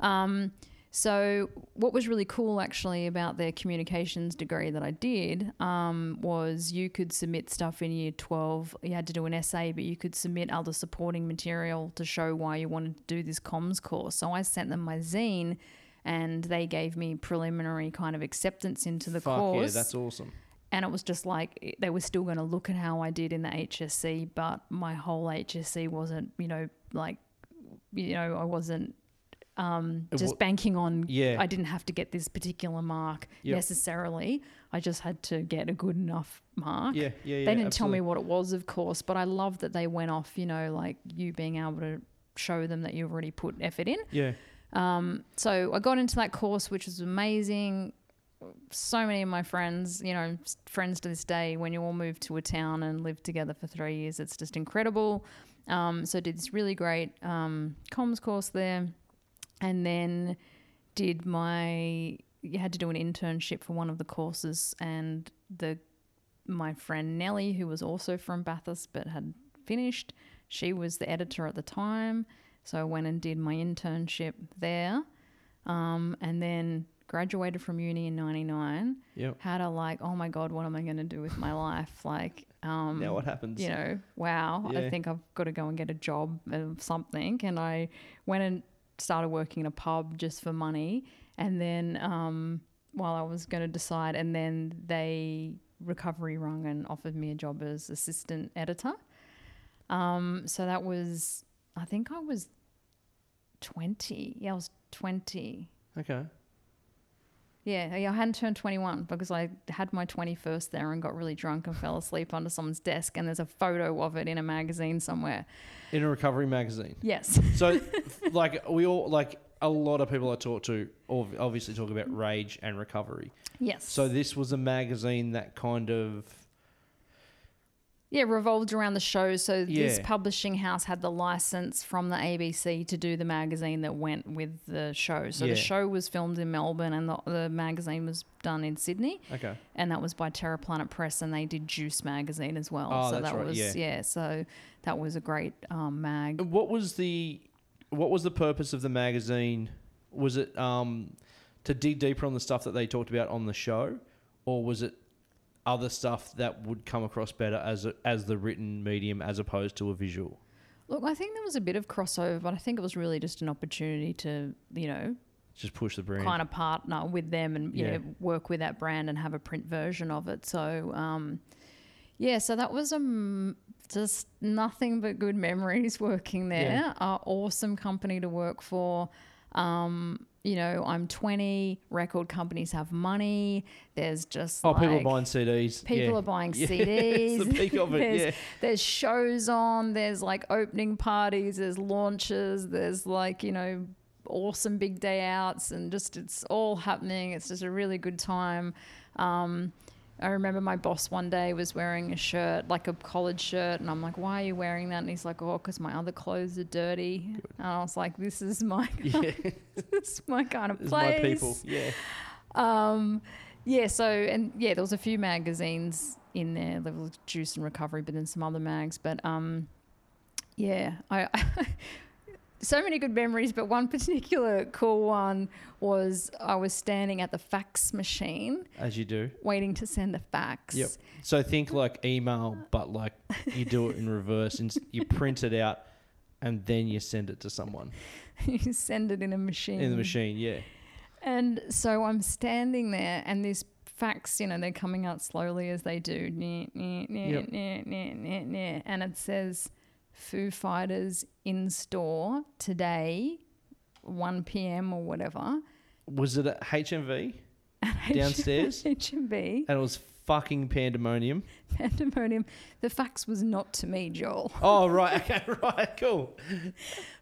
Um, so what was really cool actually about their communications degree that I did um, was you could submit stuff in year 12. You had to do an essay, but you could submit other supporting material to show why you wanted to do this comms course. So I sent them my zine and they gave me preliminary kind of acceptance into the Fuck course. yeah, that's awesome. And it was just like they were still going to look at how I did in the HSC, but my whole HSC wasn't, you know, like, you know, I wasn't um, just wa- banking on. Yeah. I didn't have to get this particular mark Yep. necessarily. I just had to get a good enough mark. Yeah, yeah, yeah. they didn't tell me what it was, of course, but I love that they went off, you know, like you being able to show them that you've already put effort in. Yeah. Um, so I got into that course, which was amazing. So many of my friends, you know, friends to this day, when you all move to a town and live together for three years, it's just incredible. Um, so did this really great um, comms course there, and then did my you had to do an internship for one of the courses, and the my friend Nellie, who was also from Bathurst but had finished, she was the editor at the time. So I went and did my internship there, um, and then graduated from uni in '99. Yep. Had a like, oh my god, what am I going to do with my life? Like, um, Now what happens? you know, wow, Yeah. I think I've got to go and get a job of something. And I went and started working in a pub just for money. And then um, while I was going to decide, and then they recovery rung and offered me a job as assistant editor. Um, so that was, I think I was 20. Yeah, I was 20. Okay. Yeah, I hadn't turned 21 because I had my 21st there and got really drunk and fell asleep under someone's desk. And there's a photo of it in a magazine somewhere. In a recovery magazine. Yes. So, like we all like a lot of people I talk to, ob- obviously talk about rage and recovery. yes. So this was a magazine that kind of yeah, revolved around the show. So this publishing house had the license from the ABC to do the magazine that went with the show. So Yeah. the show was filmed in Melbourne and the, the magazine was done in Sydney. okay. and that was by Terraplane Press, and they did Juice magazine as well. Oh, so that's that right, was yeah. So that was a great um, mag. What was the what was the purpose of the magazine? Was it um, to dig deeper on the stuff that they talked about on the show, or was it other stuff that would come across better as a, as the written medium as opposed to a visual? Look, I think there was a bit of crossover, but I think it was really just an opportunity to, you know, Just push the brand. kind of partner with them and you Yeah. know work with that brand and have a print version of it. So um, yeah, so that was um, just nothing but good memories working there. Yeah. Uh, awesome company to work for. Um, you know, I'm 20, record companies have money. There's just Oh, people are buying CDs. People yeah. are buying Yeah, CDs. it's the peak of it, there's, yeah. there's shows on. There's like opening parties. There's launches. There's like you know awesome big day outs, and just it's all happening. It's just a really good time. Um, I remember my boss one day was wearing a shirt, like a collared shirt, and I'm like, "Why are you wearing that?" And he's like, "Oh, because my other clothes are dirty." And I was like, "This is my, Yeah, this is my kind of it's place." my people. Yeah. Um, yeah, so and yeah, there was a few magazines in there. Was Juice and Recovery, but then some other mags. But um, yeah, I, so many good memories. But one particular cool one was I was standing at the fax machine As you do. waiting to send a fax. Yep. So think like email, but like you do it in reverse, and you print it out, and then you send it to someone you send it in a machine. in the machine. Yeah. And so I'm standing there, and this fax, you know, they're coming out slowly as they do. Yep. And it says Foo Fighters in store today, 1 p.m. or whatever. Was it at HMV downstairs? HMV, and it was fucking pandemonium. pandemonium. The fax was not to me, Joel, Oh right, okay, right, cool.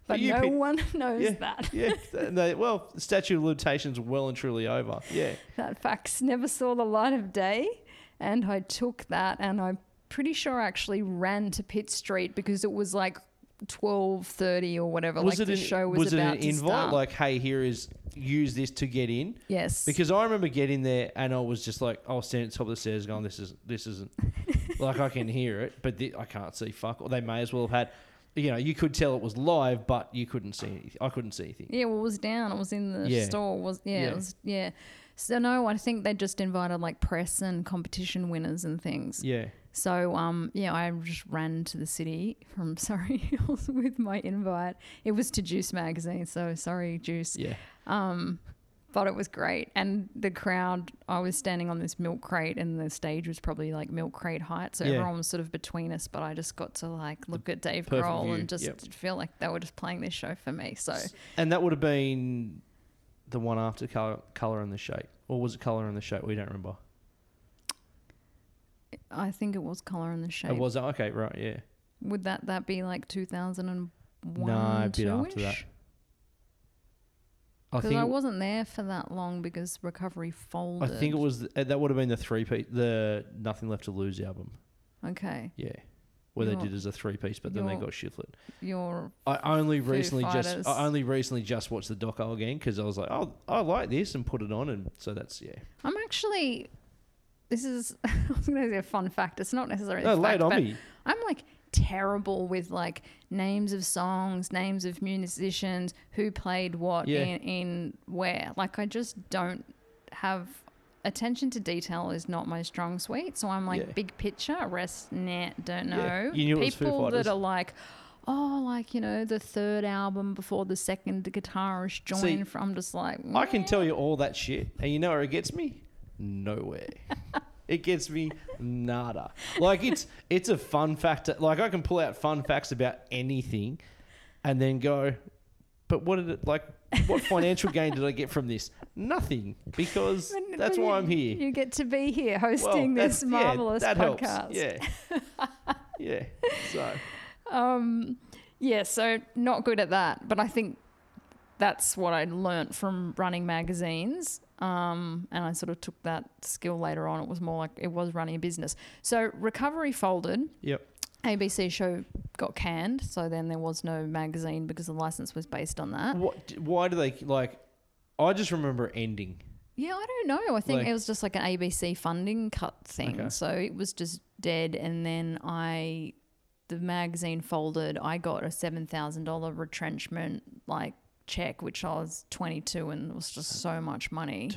but no one knows Yeah. that. Yeah, they, well, the statute of limitations well and truly over. Yeah, That fax never saw the light of day, and I took that, and I'm pretty sure I actually ran to Pitt Street because it was like twelve thirty or whatever. was like it the an, show was, was it an to invite? start. Like, hey, here is use this to get in. yes, Because I remember getting there and I was just like, oh, I was standing at the top of the stairs going, this is this isn't like I can hear it, but the, I can't see fuck. Or they may as well have had, you know, you could tell it was live, but you couldn't see anything. I couldn't see anything. yeah, well, it was down. It was in the Yeah. store. It was yeah, Yeah. it was yeah. So no, I think they just invited like press and competition winners and things. Yeah, So um yeah, I just ran to the city from Surry Hills with my invite. It was to Juice magazine, so sorry Juice. yeah. Um, but it was great. And the crowd, I was standing on this milk crate, and the stage was probably like milk crate height. So Yeah. everyone was sort of between us, but I just got to like look at Dave Grohl view, and just yep. feel like they were just playing this show for me. So And that would have been the one after color, color and the shape, or was it color and the shape? We don't remember. I think it was Color and the oh, Shape. It was okay, right? Yeah. Would that that be like 2001? No, a bit after that. I Because think I wasn't there for that long because Recovery folded. I think it was the, that would have been the three piece, the Nothing Left to Lose album. Okay. Yeah, where they Your- did as a three piece, but then they got shifted. Your I only recently Fighters. just I only recently just watched the doco again because I was like, oh, I like this and put it on, and so that's yeah. I'm actually. This is. I was going to say a fun fact. It's not necessarily. No, a fact, but me. I'm like terrible with like names of songs, names of musicians, who played what Yeah. in, in where. Like I just don't have attention to detail is not my strong suite. So I'm like Yeah. big picture, rest nah, don't Yeah. know. You knew it was Foo People that are like Oh, like you know, the third album before the second guitarist joined. See, from, I'm just like, I can tell you all that shit, and you know where it gets me? Nowhere. it gets me nada. Like it's it's a fun fact. Like I can pull out fun facts about anything, and then go, but what did it like? What financial gain did I get from this? Nothing, because that's why I'm here. You get to be here hosting that's- this yeah, marvelous helps. podcast. Yeah, yeah. So Um, yeah, so not good at that, but I think that's what I learnt from running magazines. Um, and I sort of took that skill later on. It was more like it was running a business. So recovery folded. yep. ABC show got canned, so then there was no magazine because the license was based on that. What? Why do they like? I just remember ending. Yeah, I don't know. I think Like- it was just like an ABC funding cut thing. Okay. So it was just dead. And then I, the magazine folded. I got a seven thousand dollar retrenchment like check, which I was twenty two, and it was just so much money.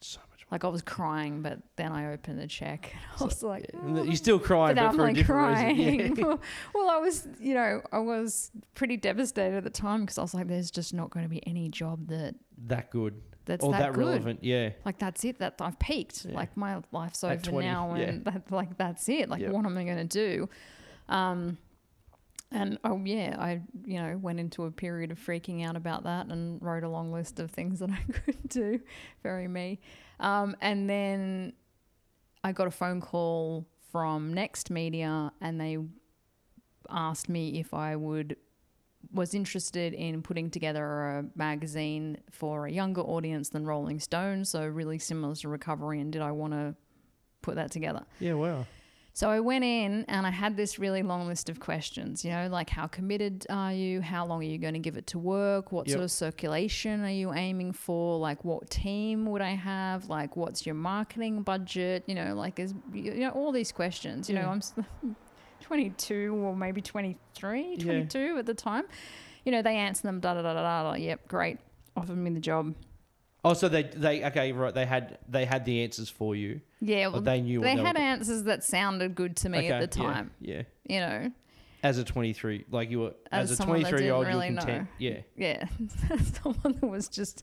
So much. Like I was crying, but then I opened the check. And I was like, Yeah. And You're still crying, but but, I'm a like different crying. reason. Yeah. well, I was, you know, I was pretty devastated at the time because I was like, there's just not going to be any job that that good that's or that, that, relevant. Yeah. Like that's it. That I've peaked. Yeah. Like my life's over 20, now, yeah. and that, like that's it. Like Yep. what am I going to do? Um, And oh yeah, I you know went into a period of freaking out about that and wrote a long list of things that I could do. Very me. Um, and then I got a phone call from Next Media, and they asked me if I would was interested in putting together a magazine for a younger audience than Rolling Stone, so really similar to Recovery, and did I want to put that together? Yeah, wow. So I went in and I had this really long list of questions, you know, like how committed are you? How long are you going to give it to work? What Yep. sort of circulation are you aiming for? Like what team would I have? Like what's your marketing budget? You know, like is you know all these questions. You know, I'm 22 or maybe 23, Yeah. 22 at the time. You know, they answer them da da da da da. da. Yep, great. Offered me the job. Oh, so they they okay right? They had they had the answers for you. Yeah, well, they knew they they had answers that sounded good to me at the time. Yeah, You know, As a twenty three, like you were as, As a twenty three year old, didn't you were content. know. Yeah, yeah, someone that was just,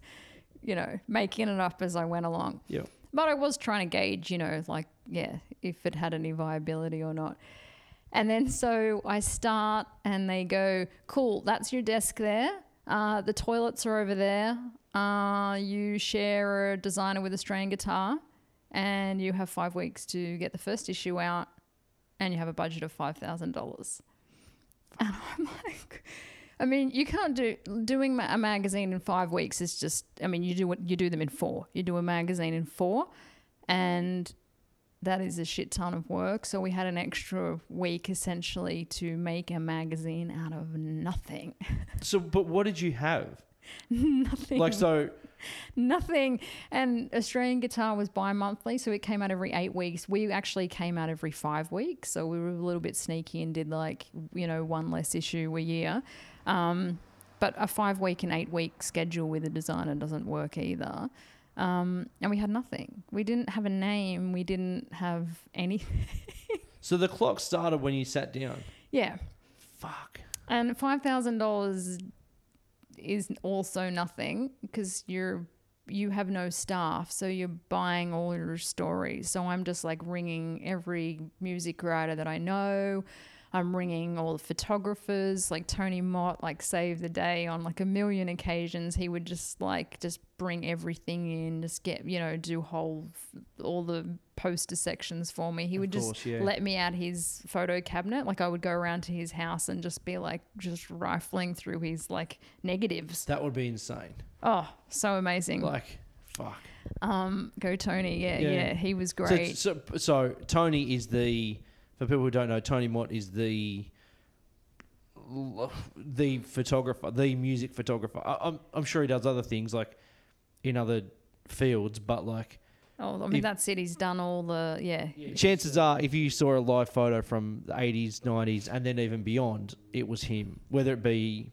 you know, making it up as I went along. yeah. But I was trying to gauge, you know, like, yeah, if it had any viability or not. And then so I start and they go, cool, that's your desk there. Uh, the toilets are over there. Uh, you share a designer with a Australian guitar and you have five weeks to get the first issue out and you have a budget of $5,000. And I'm like, I mean, you can't do doing a magazine in five weeks is just. I mean, you do it. You do them in four. You do a magazine in four, and that is a shit ton of work. So we had an extra week essentially to make a magazine out of nothing. So, but what did you have? nothing. Like, so nothing. And Australian Guitar was bi monthly, so it came out every eight weeks. We actually came out every five weeks, so we were a little bit sneaky and did like, you know, one less issue a year. Um, but a five week and eight week schedule with a designer doesn't work either. Um, and we had nothing. We didn't have a name. We didn't have anything. so the clock started when you sat down. yeah. Fuck. And five thousand dollars is also nothing because you're you have no staff, so you're buying all your stories. So I'm just like ringing every music writer that I know. I'm ringing all the photographers, like Tony Mott, like saved the day on like a million occasions. He would just like just bring everything in, just get you know do whole all the poster sections for me. He Of would just yeah. let me out his photo cabinet. Like I would go around to his house and just be like just rifling through his like negatives. That would be insane. Oh, so amazing. Like, fuck. Um, go Tony. Yeah, Yeah. yeah, he was So, great. so, so Tony is the for people who don't know, Tony Mott is the the photographer, the music photographer. I, I'm I'm sure he does other things like in other fields, but like oh, I mean if- that's it. He's done all the yeah. chances are, if you saw a live photo from the 80s, 90s, and then even beyond, it was him. Whether it be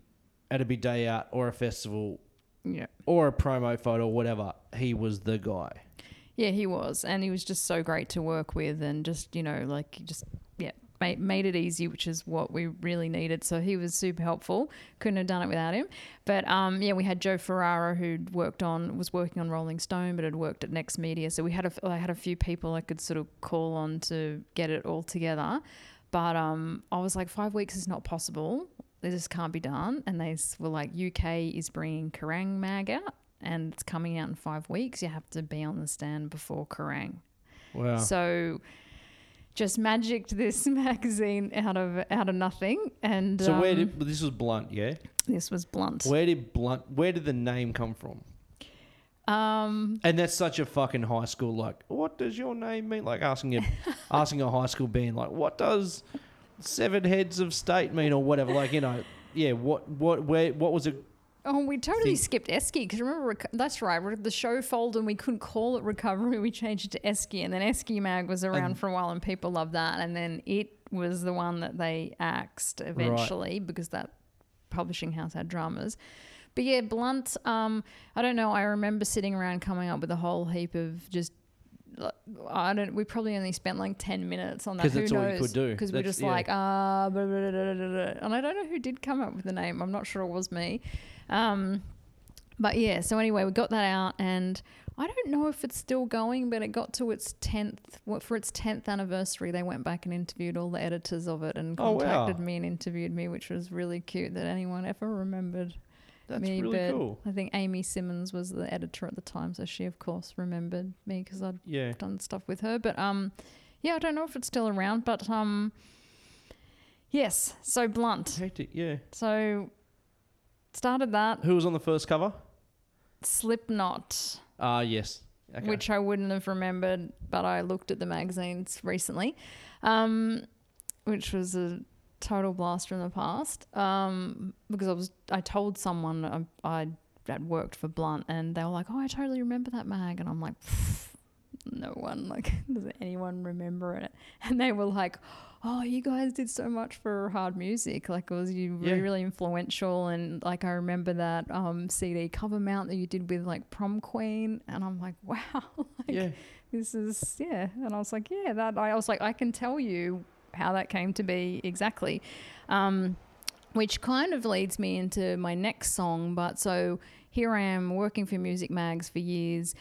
at a big day out or a festival Yeah. or a promo photo, or whatever, he was the guy. Yeah, he was, and he was just so great to work with, and just you know, like just yeah, made made it easy, which is what we really needed. So he was super helpful. Couldn't have done it without him. But um, yeah, we had Joe Ferrara who'd worked on was working on Rolling Stone, but had worked at Next Media. So we had a I had a few people I could sort of call on to get it all together. But um, I was like, five weeks is not possible. This can't be done. And they were like, UK is bringing Kerrang mag out and it's coming out in five weeks. You have to be on the stand before Kerrang. Wow. So just magicked this magazine out of out of nothing. And So where um, did this was Blunt, yeah? this was blunt. Where did Blunt? Where did the name come from? Um, And that's such a fucking high school. Like, what does your name mean? Like asking a asking a high school band, like, what does seven heads of state mean, or whatever. Like, you know, yeah. What what where what was it? Oh, we totally Think- skipped Esky because remember Reco- that's right. The show folded and we couldn't call it Recovery. We changed it to Esky, and then Esky Mag was around And- for a while, and people loved that. And then it was the one that they axed eventually because that publishing house had dramas. But yeah, Blunt. Um, I don't know. I remember sitting around coming up with a whole heap of just. I don't. We probably only spent like ten minutes on that. 'Cause Who that's all you knows? could do. Because we're just yeah. like ah, blah, blah, blah, and I don't know who did come up with the name. I'm not sure it was me. Um, but yeah, so anyway, we got that out, and I don't know if it's still going, but it got to its tenth. For its tenth anniversary, they went back and interviewed all the editors of it and Oh, wow. contacted me and interviewed me, which was really cute that anyone ever remembered That's me. really but cool. I think Amy Simmons was the editor at the time, so she of course remembered me because I'd Yeah. done stuff with her. But um, yeah, I don't know if it's still around, but um, yes. So blunt. Hectic. Yeah. So started that Who was on the first cover? Slipknot. Ah, yes. Okay. which I wouldn't have remembered, but I looked at the magazines recently, um, which was a total blast from the past. Um, because I was, I told someone I, I had worked for Blunt, and they were like, "Oh, I totally remember that mag," and I'm like. No one like does anyone remember it? And they were like, "Oh, you guys did so much for hard music. Like it was you Yeah. really influential." And like I remember that um, CD cover mount that you did with like Prom Queen, and I'm like, "Wow, like, yeah. this is yeah and i was like yeah that i was like i can tell you how that came to be exactly. Um, which kind of leads me into my next song but so here i am working for music mags for years.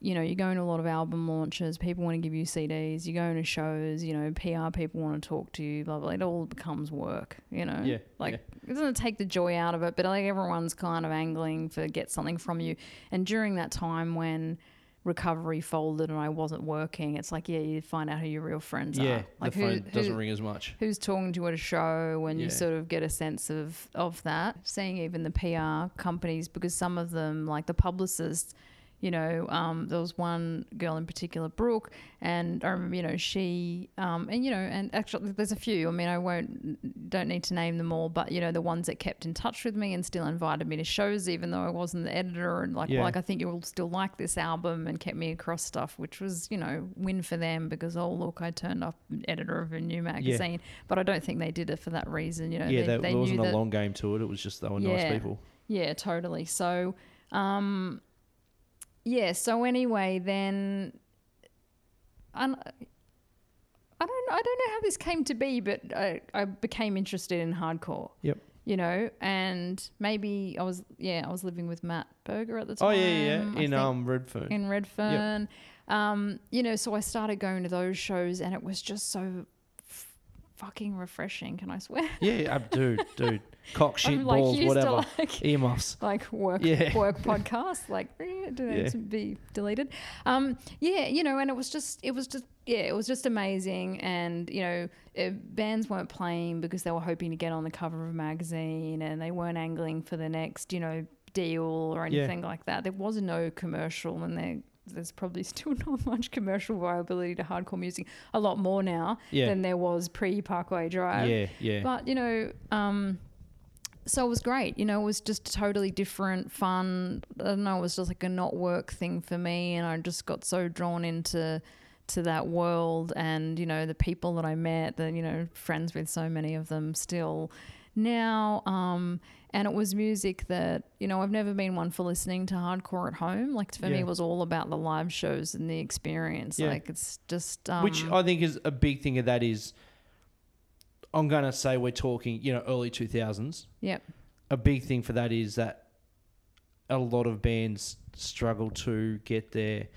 You know you're going to a lot of album launches people want to give you cds you're going to shows you know pr people want to talk to you blah blah it all becomes work you know? Yeah, like yeah. it doesn't take the joy out of it but like everyone's kind of angling for get something from you. And during that time when recovery folded and I wasn't working, it's like, yeah, you find out who your real friends Yeah. are. Like the who, phone doesn't ring as much. who's talking to you at a show and Yeah. you sort of get a sense of, of that. Seeing even the PR companies, because some of them, like the publicists, you know, um, there was one girl in particular, Brooke, and I remember, you know, she, um, and you know, and actually, there's a few. I mean, I won't, don't need to name them all, but you know, the ones that kept in touch with me and still invited me to shows, even though I wasn't the editor, and like, Yeah. like I think you'll still like this album, and kept me across stuff, which was, you know, win for them because oh look, I turned up editor of a new magazine, but I don't think they did it for that reason. You know, yeah, they, there, they there wasn't knew a that, long game to it. It was just they were nice people. yeah, totally. So, um, yeah. So anyway, then, I, I don't, I don't know how this came to be, but I, I became interested in hardcore. Yep. You know, and maybe I was, yeah, I was living with Matt Berger at the time. Oh yeah, yeah, In think um Redfern. in Redfern. Um, you know, so I started going to those shows, and it was just so fucking refreshing. Can I swear? yeah, dude, dude. Cock shit like balls, whatever. like Earmuffs. like work Yeah. work podcast like do they Yeah. to be deleted um yeah you know and it was just it was just yeah it was just amazing and you know uh bands weren't playing because they were hoping to get on the cover of a magazine and they weren't angling for the next you know deal or Yeah. anything like that there was no commercial and there there's probably still not much commercial viability to hardcore music a lot more now Yeah. than there was pre Parkway Drive Yeah, yeah. but you know, um, so it was great. You know, it was just totally different, fun. I don't know. It was just like a not work thing for me, and I just got so drawn into to that world, and you know, the people that I met, the you know, friends with so many of them still now. Um, and it was music that you know I've never been one for listening to hardcore at home. Like for me, it was all about the live shows and the experience. Yeah. Like it's just um, Which I think is a big thing of that is I'm gonna say we're talking, you know, early two thousands. yep, A big thing for that is that a lot of bands struggle to get their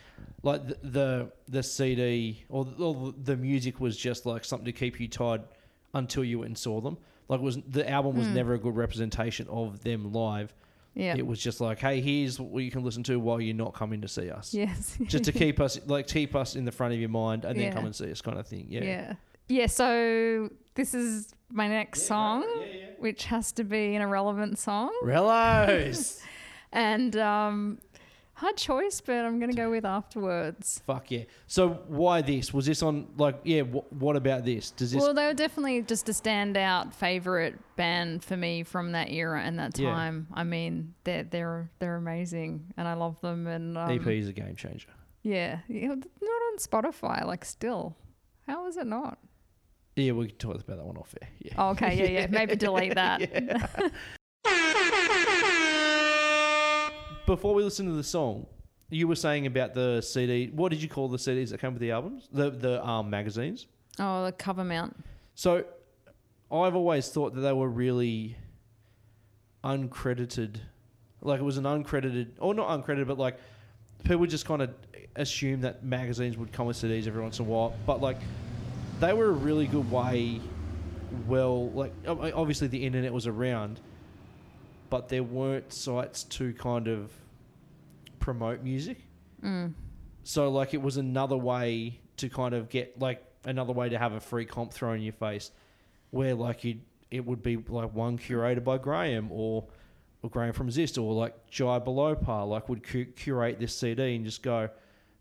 like the the, the CD or the, or the music was just like something to keep you tied until you went and saw them. Like it was the album was Mm. never a good representation of them live. yeah, It was just like, hey, here's what you can listen to while you're not coming to see us. yes, Just to keep us like keep us in the front of your mind and then Yeah. come and see us kind of thing. Yeah. Yeah. yeah. so this is my next song, which has to be an irrelevant song. Relos. And um, hard choice, but I'm going to go with Afterwards. Fuck yeah. So why this? Was this on like yeah? Wh- what about this? Does this? Well, they were definitely just a standout favorite band for me from that era and that Yeah. time. I mean, they're they're they're amazing, and I love them. And um, EP is a game changer. yeah, yeah, not on Spotify. Like, still, how is it not? Yeah, we can talk about that one off air. Yeah. Oh, okay, yeah, yeah. Maybe delete that. Before we listen to the song, you were saying about the CD. What did you call the CDs that come with the albums? The the um magazines. Oh, the cover mount. So, I've always thought that they were really uncredited. Like it was an uncredited, or not uncredited, but like people just kind of assume that magazines would come with CDs every once in a while, but like they were a really good way. Well, like ob- obviously the internet was around, but there weren't sites to kind of promote music. Mm. So like it was another way to kind of get like another way to have a free comp thrown in your face, where like you it would be like one curated by Graham or or Graham from Zist or like Jai Belopa like would cu- curate this CD and just go,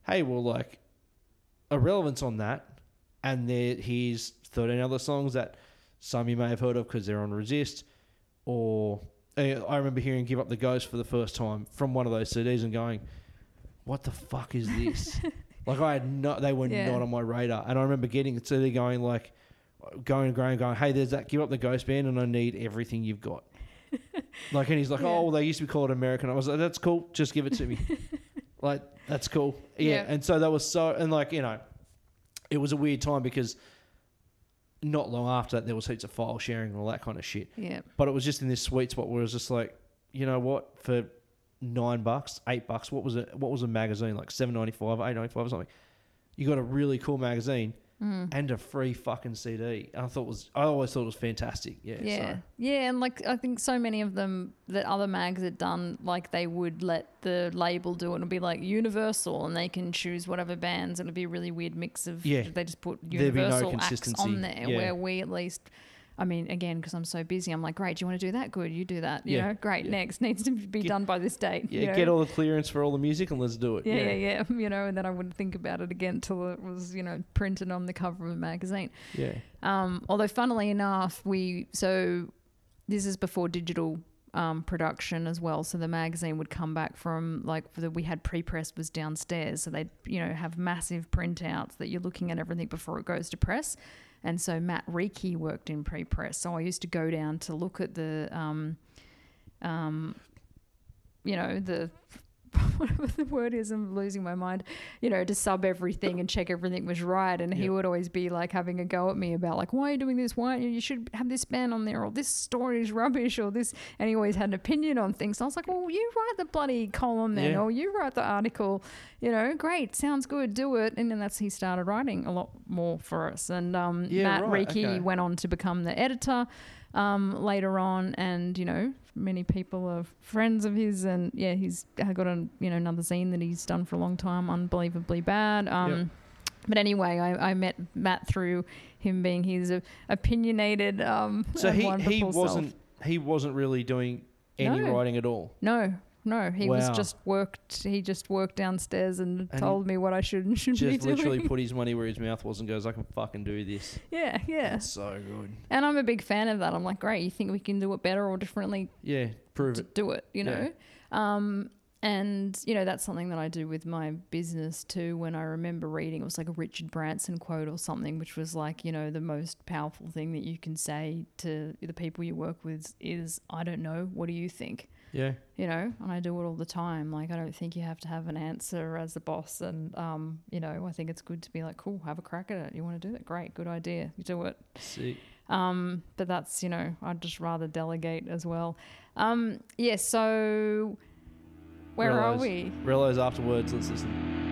hey, well like a relevance on that, and there here's thirteen other songs that some you may have heard of because they're on Resist, or I remember hearing "Give Up the Ghost" for the first time from one of those CDs and going, "What the fuck is this?" like I had no, they were Yeah. not on my radar, and I remember getting the CD going like, going to Graham going, "Hey, there's that "Give Up the Ghost" band, and I need everything you've got." like, and he's like, Yeah. "Oh, well, they used to be called American." I was like, "That's cool, just give it to me." like, that's cool, yeah. Yeah. And so that was so, and like you know, it was a weird time because not long after that there was heaps of file sharing and all that kind of shit. Yeah. But it was just in this sweet spot where it was just like, you know what, for nine bucks, eight bucks, what was it? What was a magazine like seven ninety five, eight ninety five or something? You got a really cool magazine Mm. and a free fucking CD. I thought was, I always thought it was fantastic. Yeah, Yeah, so- yeah, and like I think so many of them that other mags had done, like they would let the label do it and it'd be like Universal, and they can choose whatever bands. and It'd be a really weird mix of Yeah. They just put There'd no Universal acts on there, yeah. where we at least. I mean, again, because I'm so busy, I'm like, great. Do you want to do that? Good, you do that. You Yeah, know, great. yeah. Next, needs to be Get- done by this date. yeah. you know? Get all the clearance for all the music and let's do it. Yeah, yeah, yeah. You know, and then I wouldn't think about it again until it was, you know, printed on the cover of a magazine. yeah. Um, although, funnily enough, we so this is before digital um, production as well. So the magazine would come back from like the, we had pre-press was downstairs, so they'd you know have massive printouts that you're looking at everything before it goes to press. And so Matt Reiki worked in pre-press, so I used to go down to look at the, um, um, you know the. Whatever the word is, I'm losing my mind. You know, to sub everything and check everything was right. And he Yep. would always be like having a go at me about like, why are you doing this? Why you should have this band on there, or this story is rubbish, or this. And he always had an opinion on things. So I was like, well, you write the bloody column then, Yeah. or you write the article. You know, great, sounds good, do it. And then that's he started writing a lot more for us. And um, Yeah, Matt right, Reiki okay. went on to become the editor um, later on, and you know, many people are friends of his, and yeah, he's got a you know another zine that he's done for a long time, unbelievably bad. Um, Yep. But anyway, I, I met Matt through him being his opinionated. Um, So he, he wasn't, he wasn't really doing any No. writing at all. No, no, he was just worked. He just worked downstairs and, And told me what I should and shouldn't be Just literally put his money where his mouth was and goes, I can fucking do this. yeah, yeah. That's so good. And I'm a big fan of that. I'm like, great. You think we can do it better or differently? Yeah, prove it. do it, you Yeah. know. Um, and you know that's something that I do with my business too. When I remember reading, it was like a Richard Branson quote or something, which was like, you know, the most powerful thing that you can say to the people you work with is, "I don't know. What do you think?" Yeah. You know, and I do it all the time. Like, I don't think you have to have an answer as the boss, and um, you know, I think it's good to be like, "Cool, have a crack at it. You want to do that? Great, good idea. You do it." See. Um, but that's, you know, I'd just rather delegate as well. Um, yeah, so where are we? Realize afterwards, let's listen.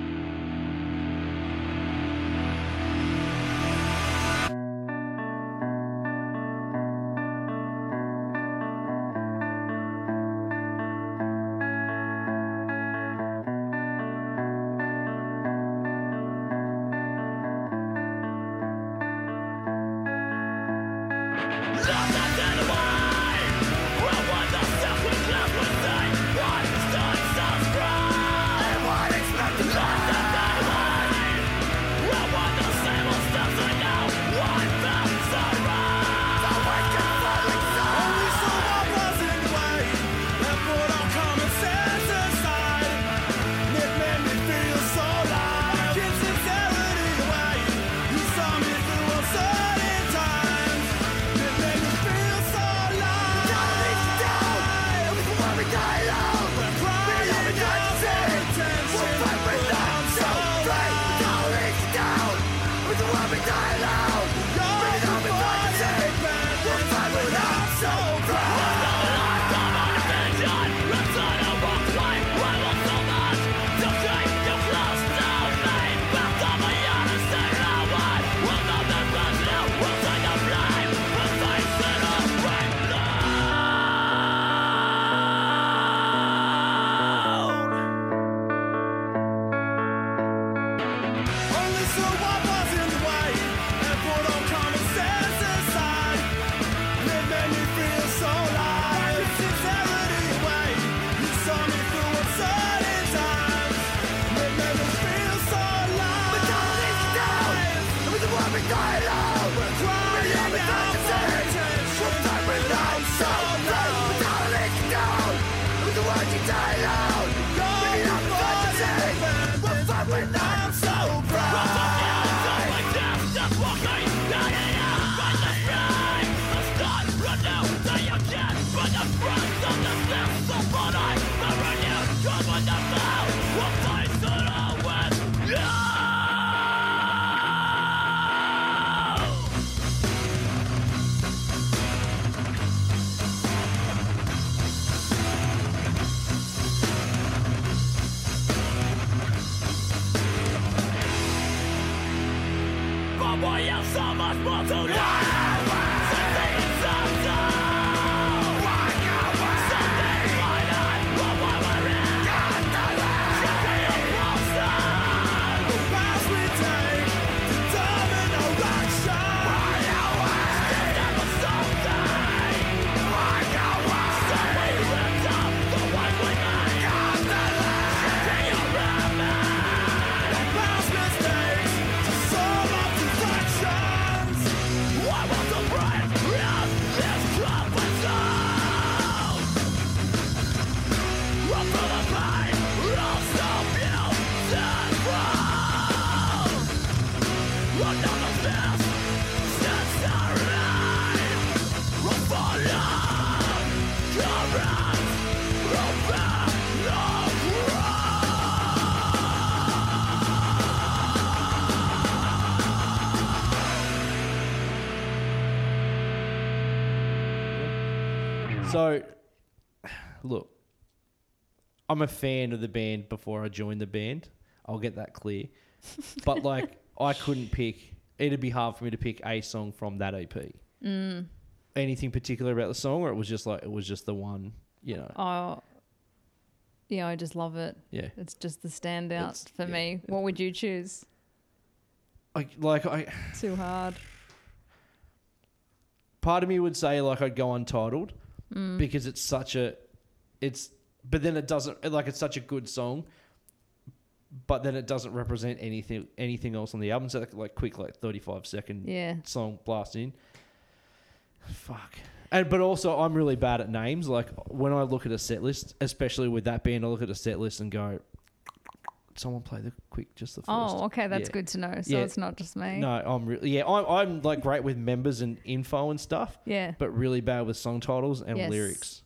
I'm a fan of the band before I joined the band. I'll get that clear. But like, I couldn't pick. It'd be hard for me to pick a song from that EP. Mm. Anything particular about the song, or it was just like it was just the one. You know, Oh, yeah, I just love it. yeah. It's just the standout It's- for yeah, me. What would you choose? I, like I, Too hard. part of me would say like I'd go untitled Mm. because it's such a, it's. But then it doesn't like it's such a good song. But then it doesn't represent anything anything else on the album. So like, like quick like thirty five second Yeah. song blast in. Fuck. And but also I'm really bad at names. Like when I look at a set list, especially with that band, I look at a set list and go, "Someone play the quick, just the first. Oh, okay, that's Yeah. good to know. So Yeah. it's not just me. No, I'm really yeah. I'm I'm like great with members and info and stuff, Yeah. but really bad with song titles and Yes. lyrics.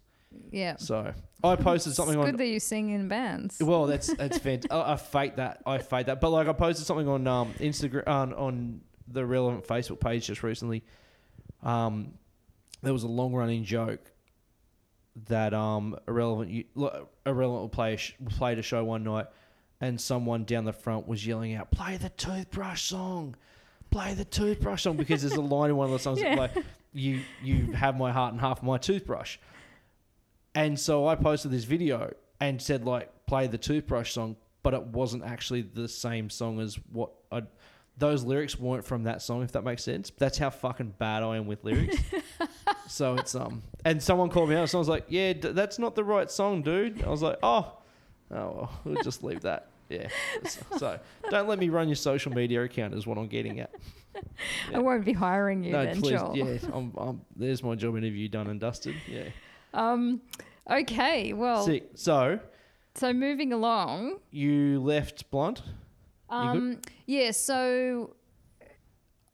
Yeah. So I posted something it's on. good that you sing in bands. Well, that's that's fantastic. I, I fake that. I fake that. But like, I posted something on um, Instagram on, on the relevant Facebook page just recently. Um, there was a long running joke that um irrelevant irrelevant will play played a show one night, and someone down the front was yelling out, "Play the toothbrush song." Play the toothbrush song because there's a line in one of the songs Yeah. like you you have my heart and half my toothbrush. And so I posted this video and said like play the toothbrush song, but it wasn't actually the same song as what I. Those lyrics weren't from that song, if that makes sense. That's how fucking bad I am with lyrics. so it's um, and someone called me out. So I was like, "Yeah, d- that's not the right song, dude." I was like, "Oh, oh, well, we'll just leave that." Yeah. So, so don't let me run your social media account, is what I'm getting at. I won't be hiring you no, then, please. Joel. Yeah, I'm, I'm, there's my job interview done and dusted. Yeah. Um. Okay. Well. Sick. So So moving along. you left Blunt. Um, yeah, so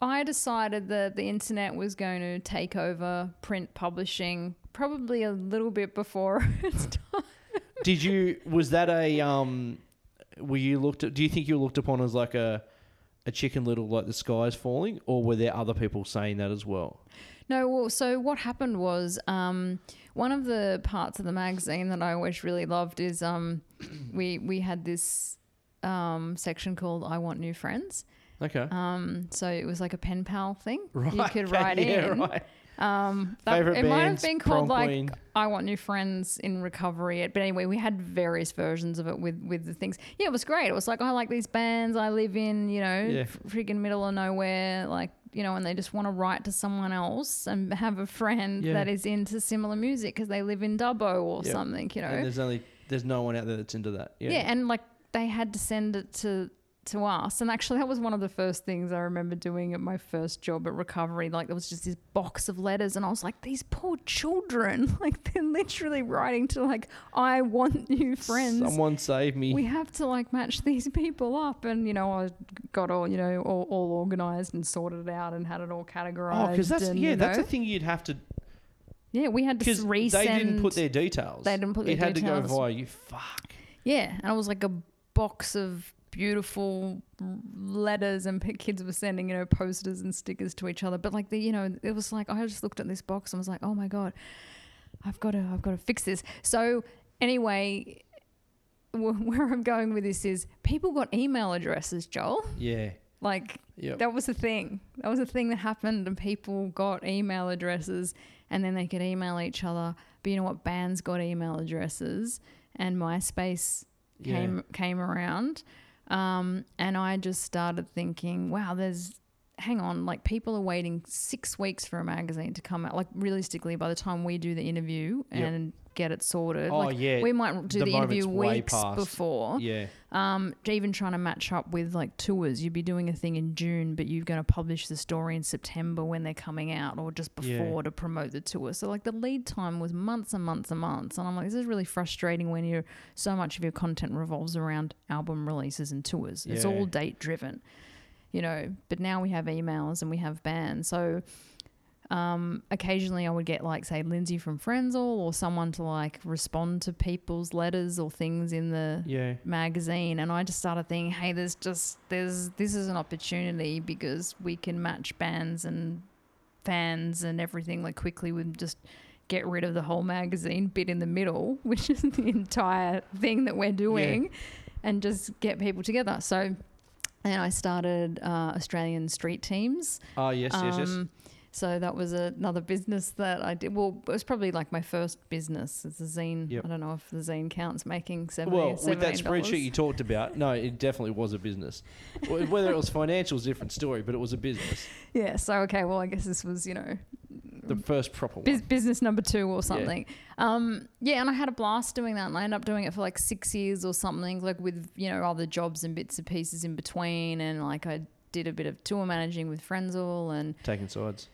I decided that the internet was going to take over print publishing probably a little bit before its time. Did you? Was that a um? Were you looked at? Do you think you were looked upon as like a a chicken little like the sky's falling, or were there other people saying that as well? No, well, so what happened was um, one of the parts of the magazine that I always really loved is um, we we had this um, section called "I Want New Friends." Okay. Um, so it was like a pen pal thing. right. You could write yeah, in. Right. Um, that, Favorite it might have been called like queen. "I Want New Friends in Recovery." But anyway, we had various versions of it with with the things. Yeah, it was great. It was like I like these bands. I live in you know Yeah. freaking middle of nowhere, like you know, and they just want to write to someone else and have a friend Yeah. that is into similar music because they live in Dubbo or something. You know, And there's only there's no one out there that's into that. Yeah. yeah. and like they had to send it to to us. And actually that was one of the first things I remember doing at my first job at recovery. Like there was just this box of letters and I was like, these poor children. Like they're literally writing to like, I want new friends. Someone save me. we have to like match these people up and you know I got all you know all, all organized and sorted it out and had it all oh, categorized oh, because that's and, yeah, you that's know, a thing you'd have to yeah we had to resend they didn't put their details. They didn't put their it had to go via you. Fuck. Yeah, and it was like a box of beautiful letters, and kids were sending you know posters and stickers to each other. But like the you know, it was like I just looked at this box and was like, oh my god, I've got to I've got to fix this. So anyway. Where I'm going with this is people got email addresses, Joel. Yeah. Like Yep. that was a thing. That was a thing that happened, and people got email addresses, and then they could email each other. But you know what? Bands got email addresses, and MySpace Yeah. came came around, um, and I just started thinking, wow, there's hang on, like people are waiting six weeks for a magazine to come out. Like realistically, by the time we do the interview Yep. and get it sorted, Oh, like yeah. we might do The the, interview weeks before Yeah. um, even trying to match up with like tours. You'd be doing a thing in June, but you're going to publish the story in September when they're coming out, or just Yeah. before to promote the tour. So like the lead time was months and months and months, and I'm like, this is really frustrating when you're so much of your content revolves around album releases and tours. It's all date driven, you know. But now we have emails and we have bands, so. Um, occasionally I would get like say Lindsay from Frenzal or someone to like respond to people's letters or things in the Yeah. magazine and I just started thinking, hey, there's just there's this is an opportunity because we can match bands and fans and everything like quickly with just get rid of the whole magazine bit in the middle, which is the entire thing that we're doing, and just get people together. So, and I started uh, Australian street teams. Oh yes, yes, yes. So that was another business that I did. Well, it was probably like my first business. It's a zine. Yep. I don't know if the zine counts making seventy. Well, with that spreadsheet you talked about, no, it definitely was a business. Whether it was financial is a different story, but it was a business. Yeah. So okay. Well, I guess this was you know The first proper one. business number two or something. Um, yeah, and I had a blast doing that, and I ended up doing it for like six years or something, like with you know other jobs and bits and pieces in between, and like I did a bit of tour managing with Frenzal and Taking sides.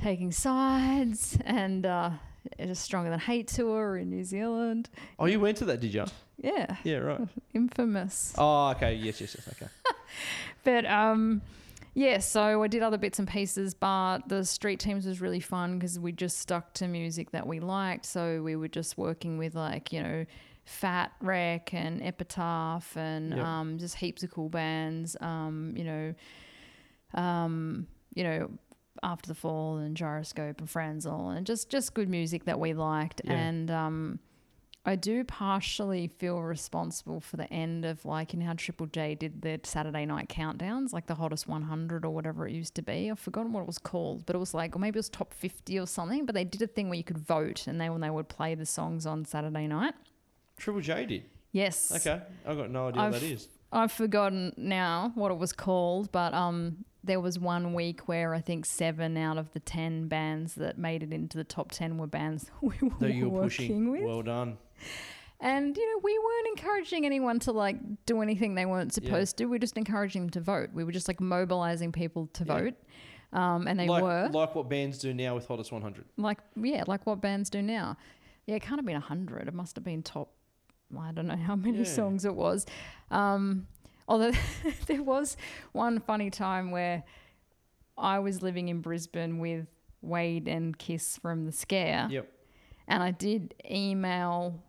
Taking sides, and uh, a stronger than hate tour in New Zealand. Oh, you went to that, did you? Yeah, Yeah, right. infamous. Oh, okay. Yes, yes, yes. Okay. But um, yeah, so I did other bits and pieces, but the street teams was really fun because we just stuck to music that we liked. So we were just working with like you know, Fat Wreck and Epitaph and Yep. um, just heaps of cool bands. Um, you know, um, you know. After the Fall and Gyroscope and Frenzal and just just good music that we liked Yeah. and um, I do partially feel responsible for the end of like, know how Triple J did the Saturday night countdowns, like the hottest 100 or whatever it used to be. I've forgotten what it was called, but it was like, or maybe it was top 50 or something. But they did a thing where you could vote, and they when they would play the songs on Saturday night. Triple J did. Yes. Okay. I've got no idea what that I've- is. I've forgotten now what it was called, but um, there was one week where I think seven out of the ten bands that made it into the top ten were bands we were That you were working pushing. with. Well done. And you know, we weren't encouraging anyone to like do anything they weren't Yeah. supposed to. We were just encouraging them to vote. We were just like mobilizing people to Yeah. vote, um, and they like, were like what bands do now with Hottest 100. like yeah, like what bands do now. Yeah, it can't have been hundred. It must have been top. I don't know how many Yeah. songs it was. Um, although there was one funny time where I was living in Brisbane with Wade and Kiss from the Scare. Yep. and I did email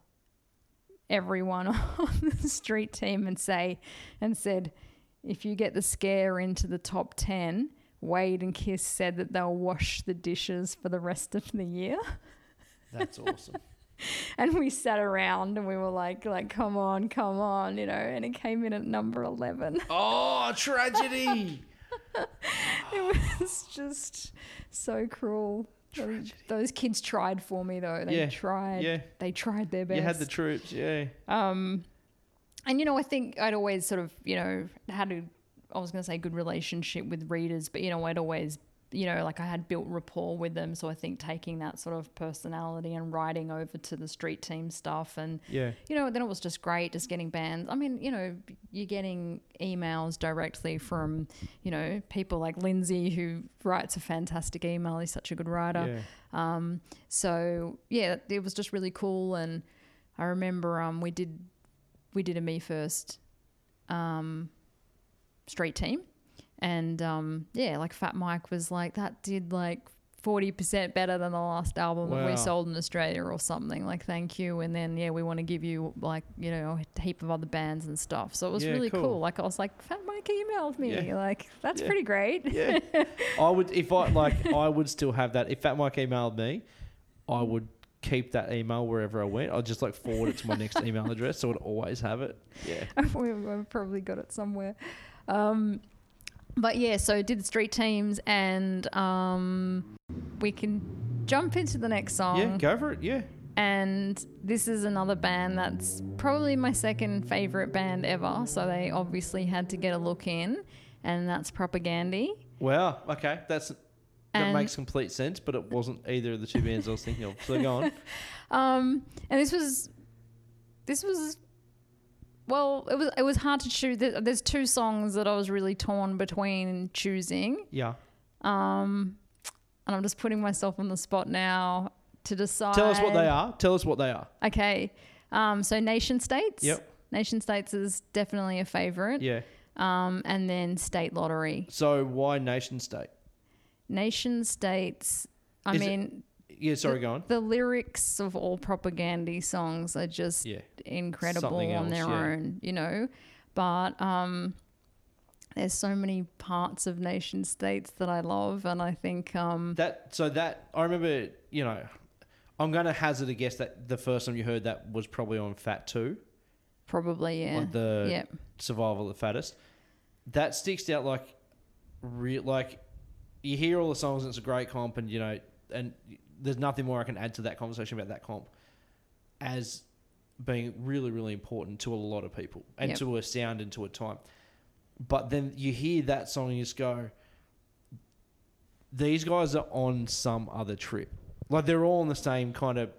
everyone on the street team and say and said if you get the scare into the top 10 Wade and Kiss said that they'll wash the dishes for the rest of the year That's awesome. and we sat around and we were like like come on come on you know and it came in at number 11 oh, tragedy. it was just so cruel. Those, those kids tried for me though. They Yeah, tried. Yeah. they tried their best You had the troops, yeah. Um, and you know, I think I'd always sort of, you know, had a, I was going to say good relationship with readers, but you know, I'd always, you know, like I had built rapport with them. So I think taking that sort of personality and writing over to the street team stuff and, Yeah. you know, then it was just great just getting bands. I mean, you know, you're getting emails directly from, you know, people like Lindsay who writes a fantastic email. He's such a good writer. Yeah. Um, so yeah, it was just really cool, and I remember um, we did we did a me first um, street team, and um, yeah, like Fat Mike was like that did like. 40% better than the last album that we sold in Australia or something like thank you and then yeah we want to give you like you know a heap of other bands and stuff so it was Yeah, really cool. cool. like I was like Fat Mike emailed me Yeah. like that's Yeah. pretty great Yeah. I would if I like I would still have that. If Fat Mike emailed me, I would keep that email wherever I went. I'd just like forward it to my next email address so I'd always have it. Yeah. we've probably got it somewhere. Um, but yeah, so did the street teams, and um, we can jump into the next song. Yeah, go for it. Yeah. And this is another band that's probably my second favorite band ever. So they obviously had to get a look in, and that's Propagandhi. Wow. Okay. That's that And- makes complete sense, but it wasn't either of the two bands I was thinking of. So go on. Um, and this was, this was, well, it was it was hard to choose. There's two songs that I was really torn between choosing. Yeah. Um, and I'm just putting myself on the spot now to decide. Tell us what they are. Tell us what they are. Okay. Um, so nation states. Yep. Nation states is definitely a favorite. Yeah. Um, and then state lottery. So why nation state? Nation states. I Is mean, Yeah, sorry, the, go on. the lyrics of all Propagandhi songs are just Yeah. incredible Something on else, their yeah. own, you know. But um, there's so many parts of nation states that I love, and I think um, That so that I remember, you know, I'm going to hazard a guess that the first time you heard that was probably on Fat Two, Probably, yeah. like the yeah. Survival of the Fattest. That sticks out like, like you hear all the songs and it's a great comp, and you know, and there's nothing more I can add to that conversation about that comp as being really, really important to a lot of people and Yep. to a sound and to a time. But then you hear that song and you just go, these guys are on some other trip. Like they're all on the same kind of,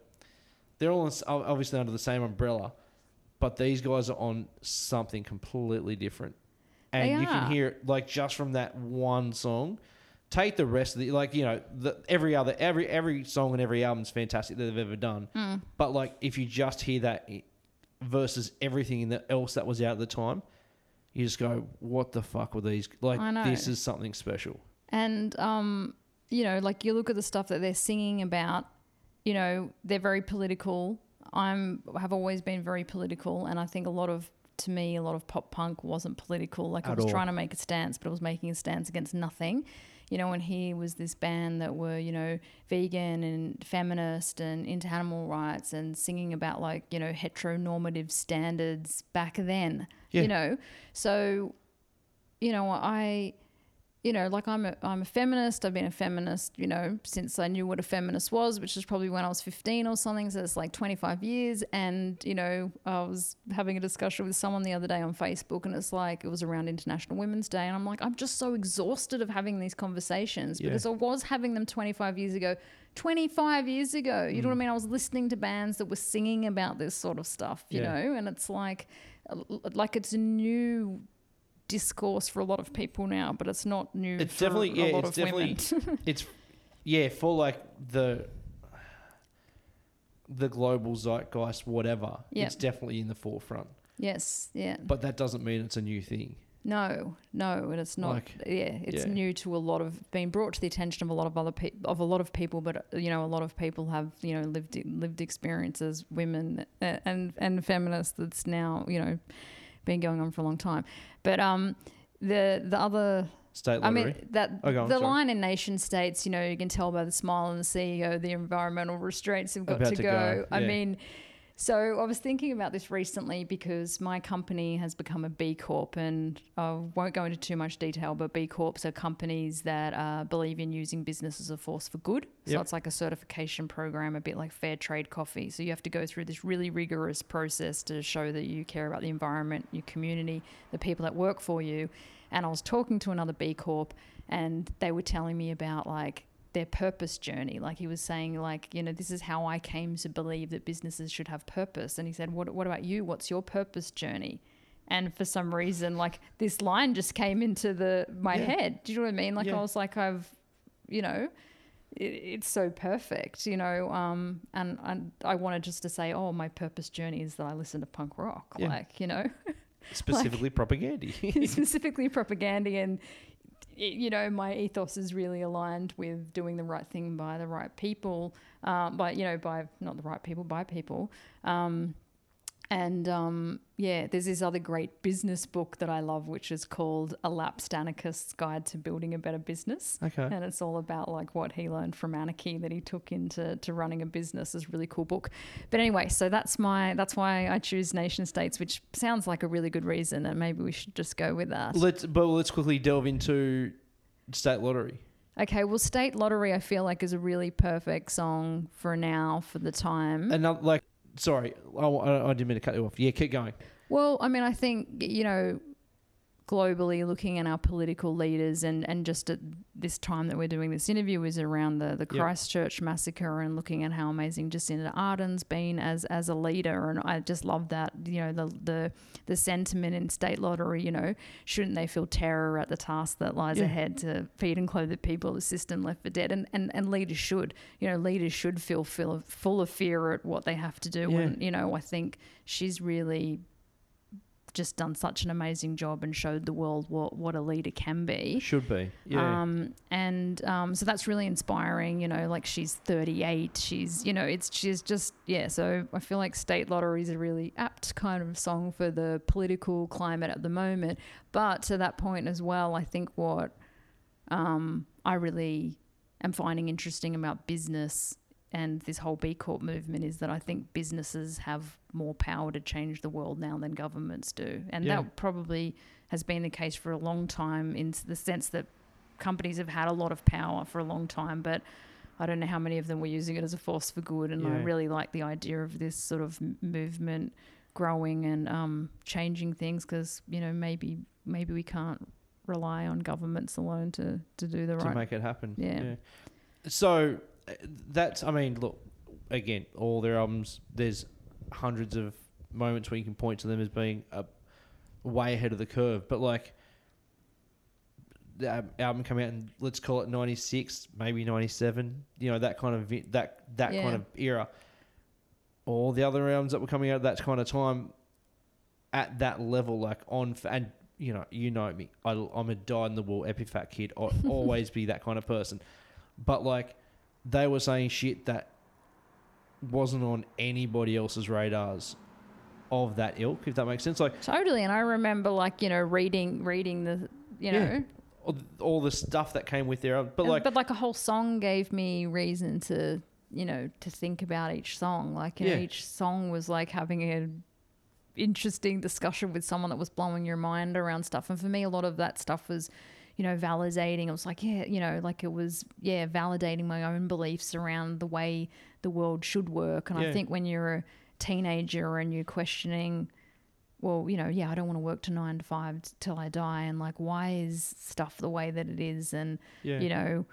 they're all on s- ob- obviously under the same umbrella, but these guys are on something completely different. And you can hear it like just from that one song. Take the rest of the like you know the, every other every every song and every album is fantastic that they've ever done. Mm. But like if you just hear that versus everything else that was out at the time, you just go, "What the fuck were these? Like I this is something special." And um, you know, like you look at the stuff that they're singing about, you know, they're very political. I'm have always been very political, and I think a lot of to me, a lot of pop punk wasn't political. Like At was all. trying to make a stance, but I was making a stance against nothing. You know, and he was this band that were, you know, vegan and feminist and into animal rights and singing about like, you know, heteronormative standards back then. Yeah. You know, so you know, I, you know, like I'm a I'm a feminist. I've been a feminist, you know, since I knew what a feminist was, which is probably when I was 15 or something. So it's like 25 years. And you know, I was having a discussion with someone the other day on Facebook, and it's like it was around International Women's Day, and I'm like, I'm just so exhausted of having these conversations Yeah. because I was having them 25 years ago. 25 years ago, you know Mm. what I mean? I was listening to bands that were singing about this sort of stuff, you Yeah. know, and it's like, like it's a new discourse for a lot of people now, but it's not new. It's definitely- a yeah, lot it's of women. It's yeah, for like the the global zeitgeist, whatever. Yeah. It's definitely in the forefront, yes, yeah. but that doesn't mean it's a new thing. No, no, and it's not. Like, yeah, it's yeah. new to a lot of being brought to the attention of a lot of other people, of a lot of people. But you know, a lot of people have you know lived lived experiences, women and and feminists. That's now you know been going on for a long time. But um, the the other State I mean that Oh, on, the sorry. line in nation states, you know, you can tell by the smile on the CEO, the environmental restraints have got to, to go. go, I mean, so I was thinking about this recently because my company has become a B Corp, and I won't go into too much detail, but B Corps are companies that uh, believe in using business as a force for good. So Yep. it's like a certification program, a bit like Fair Trade Coffee. So you have to go through this really rigorous process to show that you care about the environment, your community, the people that work for you. And I was talking to another B Corp, and they were telling me about like their purpose journey. Like he was saying, like, you know, this is how I came to believe that businesses should have purpose. And he said, What what about you? What's your purpose journey? And for some reason, like this line just came into the my Yeah. head. Do you know what I mean? Like Yeah. I was like, I've you know, it, it's so perfect, you know. Um, and, and I wanted just to say, oh, my purpose journey is that I listen to punk rock, Yeah. like you know, Specifically Propagandhi. specifically Propagandhi and y- you know my ethos is really aligned with doing the right thing by the right people um, by you know by not the right people by people. Um, and um, yeah there's this other great business book that i love which is called a lapsed anarchist's guide to building a better business okay. and it's all about like what he learned from anarchy that he took into to running a business. It's a really cool book. But anyway, so that's my that's why I choose nation states, which sounds like a really good reason, and maybe we should just go with that. Let's but let's quickly delve into state lottery. Okay, well, State Lottery I feel like is a really perfect song for now for the time. Another like, sorry, I, I, didn't mean to cut you off. Yeah, keep going. Well, I mean, I think you know, globally looking at our political leaders, and and just at this time that we're doing this interview is around the the Yep. Christchurch massacre, and looking at how amazing Jacinda Ardern's been as as a leader, and I just love that you know the the the sentiment in state lottery. You know, shouldn't they feel terror at the task that lies Yeah. ahead to feed and clothe the people the system left for dead, and and and leaders should you know leaders should feel full of, full of fear at what they have to do, Yeah. and you know I think she's really just done such an amazing job and showed the world what, what a leader can be. Should be. Yeah. Um, and um, so that's really inspiring. You know, like she's 38. She's, you know, it's she's just yeah. So I feel like State Lottery is a really apt kind of song for the political climate at the moment. But to that point as well, I think what um, I really am finding interesting about business and this whole B Corp movement is that I think businesses have more power to change the world now than governments do. And Yeah. that probably has been the case for a long time in the sense that companies have had a lot of power for a long time, but I don't know how many of them were using it as a force for good. And I really like the idea of this sort of m- movement growing and um, changing things because, you know, maybe maybe we can't rely on governments alone to, to do the to right to make it happen. Yeah. So uh, that's I mean, look again, all their albums. There's hundreds of moments where you can point to them as being a way ahead of the curve, but like. The album came out in let's call it '96, maybe '97. You know that kind of that that Yeah. kind of era. All the other albums that were coming out at that kind of time, at that level, like on and you know you know me, I, I'm a die in the wool epifat kid. I always be that kind of person. But like they were saying shit that wasn't on anybody else's radars of that ilk, if that makes sense. Like Totally, and I remember like you know reading reading the you know, Yeah. all, all the stuff that came with their, but and- like but like a whole song gave me reason to you know to think about each song. Like you know, each song was like having a interesting discussion with someone that was blowing your mind around stuff. And for me, a lot of that stuff was. You know, validating. It was like, yeah, you know, like it was, yeah, validating my own beliefs around the way the world should work. And Yeah. I think when you're a teenager and you're questioning, well, you know, yeah, I don't want to work to nine to five t- till I die, and like, why is stuff the way that it is? And yeah, you know,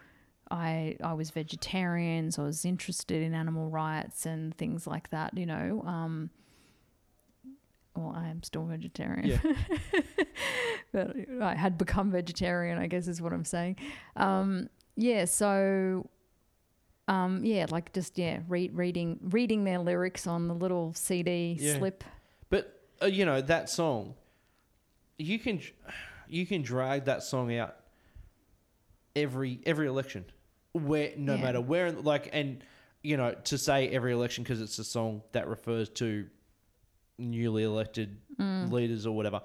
I I was vegetarian, so I was interested in animal rights and things like that. You know, um, well, I am still vegetarian, Yeah. but I had become vegetarian. I guess is what I'm saying. Um, yeah, so. Um, yeah, like just yeah, read, reading reading their lyrics on the little CD Yeah. slip. But uh, you know that song, you can you can drag that song out every every election, where no Yeah. matter where like and you know to say every election because it's a song that refers to newly elected Mm. leaders or whatever.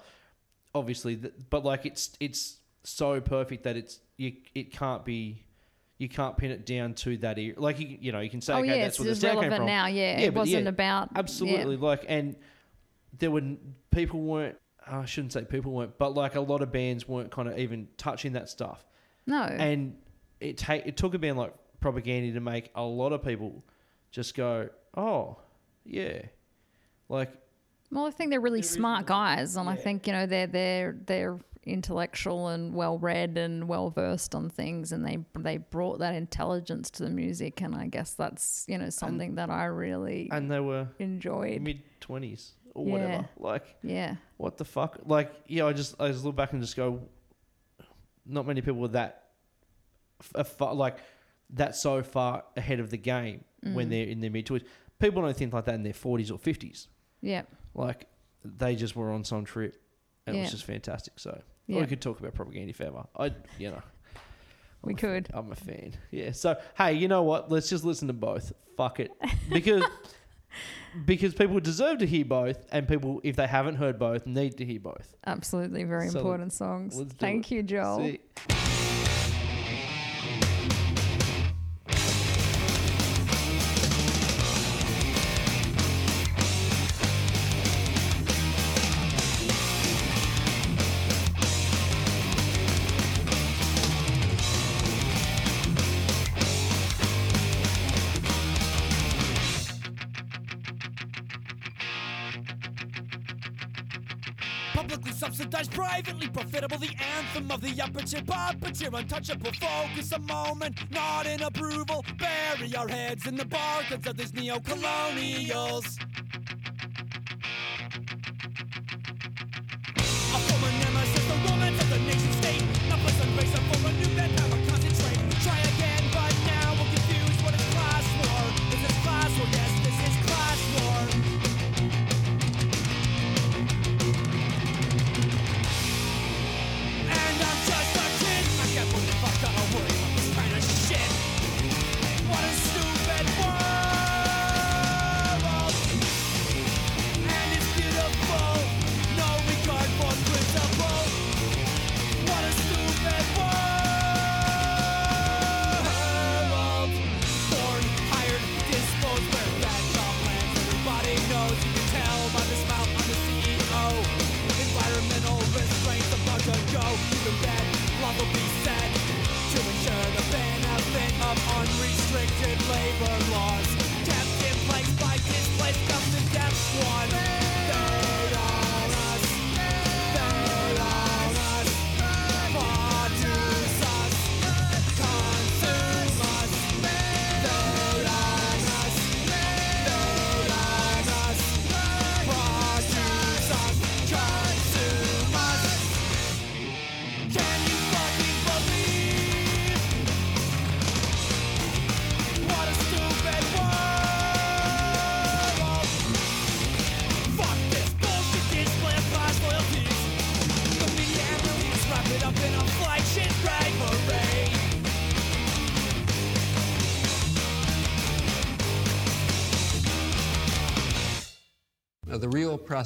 Obviously, th- but like it's it's so perfect that it's you it can't be. You can't pin it down to that era. Like you, you know, you can say, oh okay, yeah, that's where the sound came from. now. Yeah, Yeah, it wasn't yeah, about yeah. Absolutely, like, and there were people weren't. I shouldn't say people weren't, but like a lot of bands weren't kind of even touching that stuff. No, And it take it took a band like Propagandhi to make a lot of people just go, oh, yeah, like Well, I think they're really There is smart guys, and I think you know they're they're they're intellectual and well read and well versed on things, and they they brought that intelligence to the music, and I guess that's you know something that I really and they were enjoyed. mid twenties or Yeah. whatever. Like Yeah, what the fuck? Like yeah, I just I just look back and just go, not many people were that, f- like that so far ahead of the game Mm. when they're in their mid twenties. People don't think like that in their forties or fifties. yeah, Like they just were on some trip. And It was just fantastic. So yeah. we could talk about Propagandhi forever. I you know. We I'm could. I'm a fan. Yeah. So hey, you know what? Let's just listen to both. Fuck it. Because because people deserve to hear both, and people, if they haven't heard both, need to hear both. Absolutely, very So, important songs. Thank it. you, Joel. Privately profitable, the anthem of the upper tier, puppeteer, untouchable. Focus a moment, not in approval. Bury our heads in the barcodes of these neo-colonials. A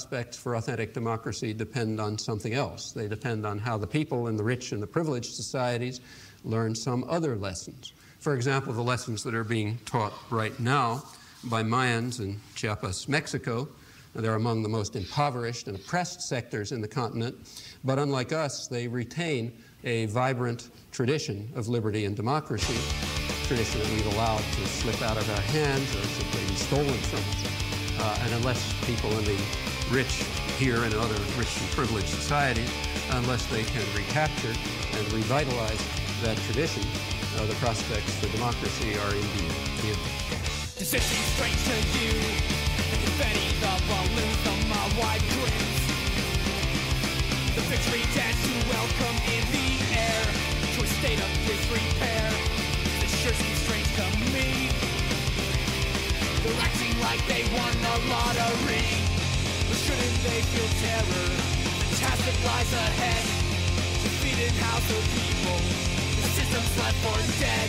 prospects for authentic democracy depend on something else. They depend on how the people in the rich and the privileged societies learn some other lessons. For example, the lessons that are being taught right now by Mayans in Chiapas, Mexico. They're among the most impoverished and oppressed sectors in the continent, but unlike us, they retain a vibrant tradition of liberty and democracy, tradition that we've allowed to slip out of our hands or simply be stolen from us. Uh, and unless people in the rich here and other rich and privileged societies, unless they can recapture and revitalize that tradition, uh, the prospects for democracy are indeed dim. Does it seem strange to you? The confetti, the balloons, the my white grins. The victory dance to welcome in the air to a state of disrepair. This sure seems strange to me. They're acting like they won the lottery. Shouldn't they feel terror? Fantastic lies ahead. Defeated house of people. The system's left for dead.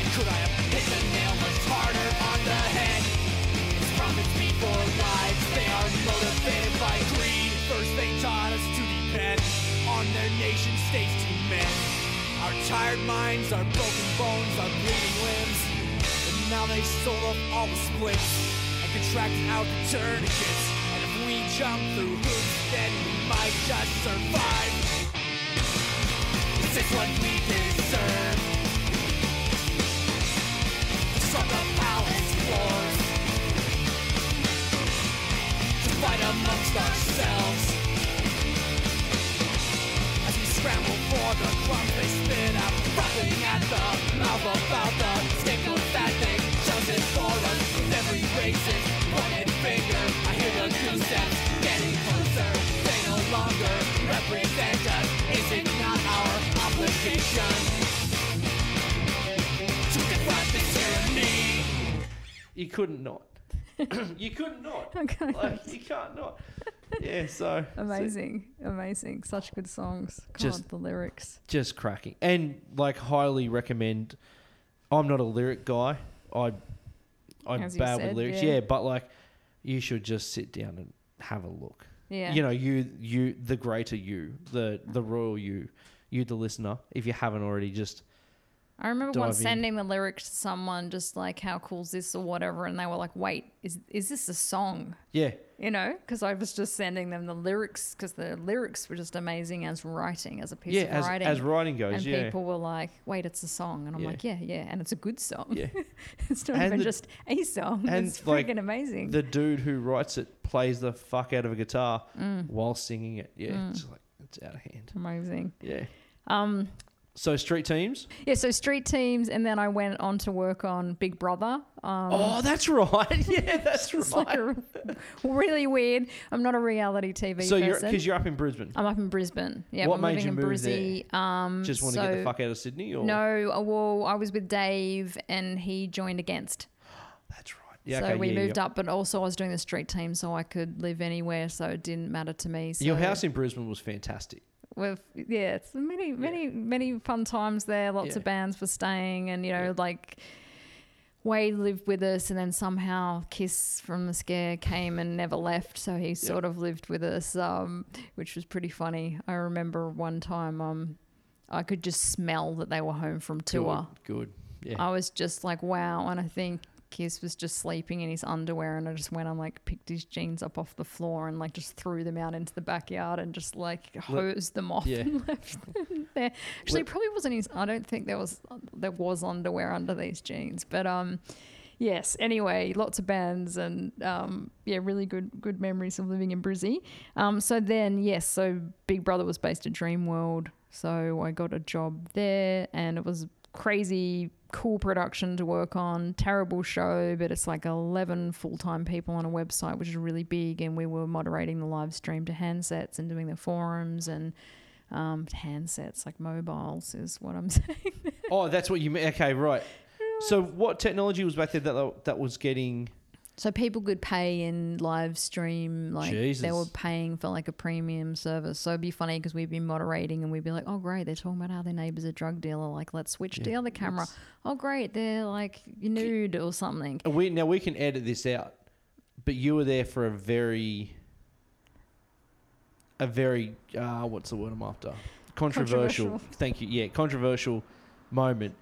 And could I have hit the nail much harder on the head? It's promised for lives. They are motivated by greed. First they taught us to depend on their nation states to mend. Our tired minds, our broken bones, our bleeding limbs. And now they sold off all the splits and contracted out the tourniquets. Jump through hoops, then we might just survive. This is what we deserve? From the palace floors To fight amongst ourselves As we scramble for the crumbs they spit out Frothing at the mouth about the scapegoats that they chosen for us every racist You couldn't not. you couldn't not. Okay. Like, you can't not. Yeah, so Amazing, amazing. Such good songs. God, Just- the lyrics. just cracking and like highly recommend i'm not a lyric guy i i'm As bad with lyrics yeah. yeah. but like you should just sit down and have a look Yeah. you know you you the greater you the the royal you you the listener if you haven't already just I remember once sending the lyrics to someone, just like, "How cool is this?" or whatever, and they were like, "Wait, is is this a song?" yeah You know, because I was just sending them the lyrics because the lyrics were just amazing as writing, as a piece yeah of as, writing. as writing goes and yeah people were like, "Wait, it's a song," and I'm Yeah. like, "Yeah, yeah," and it's a good song. yeah it's not And even the- just a song. and, it's like, freaking amazing. the dude who writes it plays the fuck out of a guitar Mm. while singing it yeah it's like it's out of hand amazing. yeah Um, so street teams yeah. So street teams, and then I went on to work on Big Brother. Um, oh that's right yeah that's right like a, really weird. I'm not a reality TV so you're because you're up in brisbane I'm up in Brisbane. Yeah, What I'm made living you in move Brizzy. Um, Just want to so, get the fuck out of Sydney, or No, uh, well, I was with Dave, and he joined against. That's right. Yeah, so okay, we yeah, moved yeah. up, but also I was doing the street team, so I could live anywhere, so it didn't matter to me. So Your house in Brisbane was fantastic. With yeah, it's many many many fun times there. Lots Yeah. of bands were staying, and you know Yeah. like. Wade lived with us, and then somehow Kiss from the Scare came and never left. So he sort of lived with us, um, which was pretty funny. I remember one time, um, I could just smell that they were home from tour. Good. good. Yeah. I was just like, wow. And I think Kiss was just sleeping in his underwear, and I just went and like picked his jeans up off the floor and like just threw them out into the backyard and just like hosed them off yeah. and left them there. Actually, it probably wasn't his. I don't think there was there was underwear under these jeans, but um. Yes. Anyway, lots of bands and um, yeah, really good good memories of living in Brizzy. Um, so then, yes, so Big Brother was based at Dreamworld, so I got a job there, and it was crazy cool production to work on. Terrible show, but it's like eleven full time people on a website, which is really big, and we were moderating the live stream to handsets and doing the forums and. Um, handsets like mobiles is what I'm saying. oh, that's what you mean. Okay, right. So, what technology was back there that that was getting? So people could pay in live stream, like they were paying for like a premium service. So it'd be funny because we'd be moderating and we'd be like, "Oh, great, they're talking about how their neighbor's a drug dealer. Like, let's switch to the other camera. Oh, great, they're like nude or something." We now we can edit this out, but you were there for a very, a very uh, what's the word I'm after? Controversial. Controversial. Thank you. Yeah, controversial moment.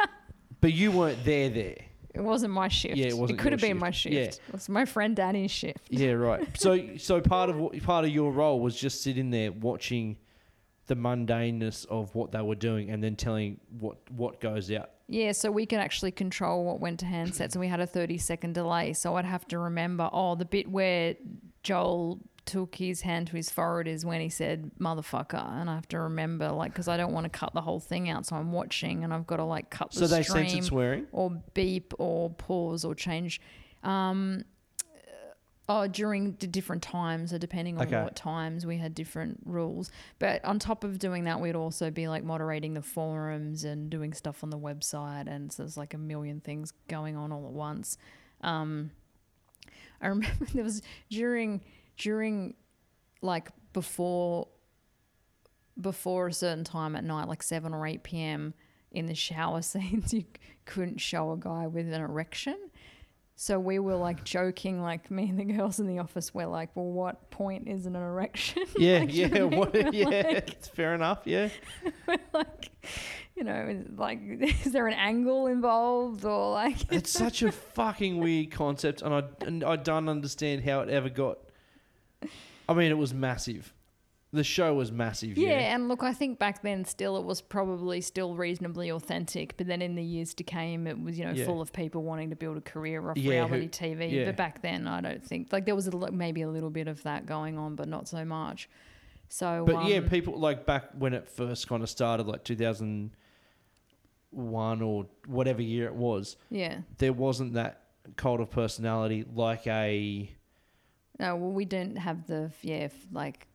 but you weren't there. There. It wasn't my shift. Yeah, it wasn't It could have your been my shift. shift. Yeah. It was my friend Danny's shift. Yeah, right. So, so part of what part of your role was just sitting there watching the mundaneness of what they were doing, and then telling what what goes out. Yeah, so we could actually control what went to handsets, and we had a 30 second delay. So I'd have to remember, oh, the bit where Joel took his hand to his forehead is when he said motherfucker. And I have to remember, like, because I don't want to cut the whole thing out. So I'm watching and I've got to, like, cut the So they stream censored swearing. or beep or pause or change. Um, Oh, during the different times, or depending on Okay. what times we had different rules. But on top of doing that, we'd also be like moderating the forums and doing stuff on the website, and so there's like a million things going on all at once. Um, I remember there was during during like before before a certain time at night, like seven or eight p.m. in the shower scenes, you couldn't show a guy with an erection. So we were like joking, like me and the girls in the office were like, "Well, what point is an erection?" Yeah, Like, yeah, what, yeah. like- it's fair enough. Yeah, like, you know, like, is there an angle involved or like? it's such a fucking weird concept, and I and I don't understand how it ever got. I mean, it was massive. The show was massive. Yeah, Yeah, and look, I think back then still it was probably still reasonably authentic, but then in the years to came, it was you know Yeah. full of people wanting to build a career off Yeah, who- reality TV. yeah. But back then, I don't think like there was a, maybe a little bit of that going on, but not so much. So, But yeah, um, people like back when it first kind of started, like two thousand one or whatever year it was, yeah. there wasn't that cult of personality like a No, well, we didn't have the yeah like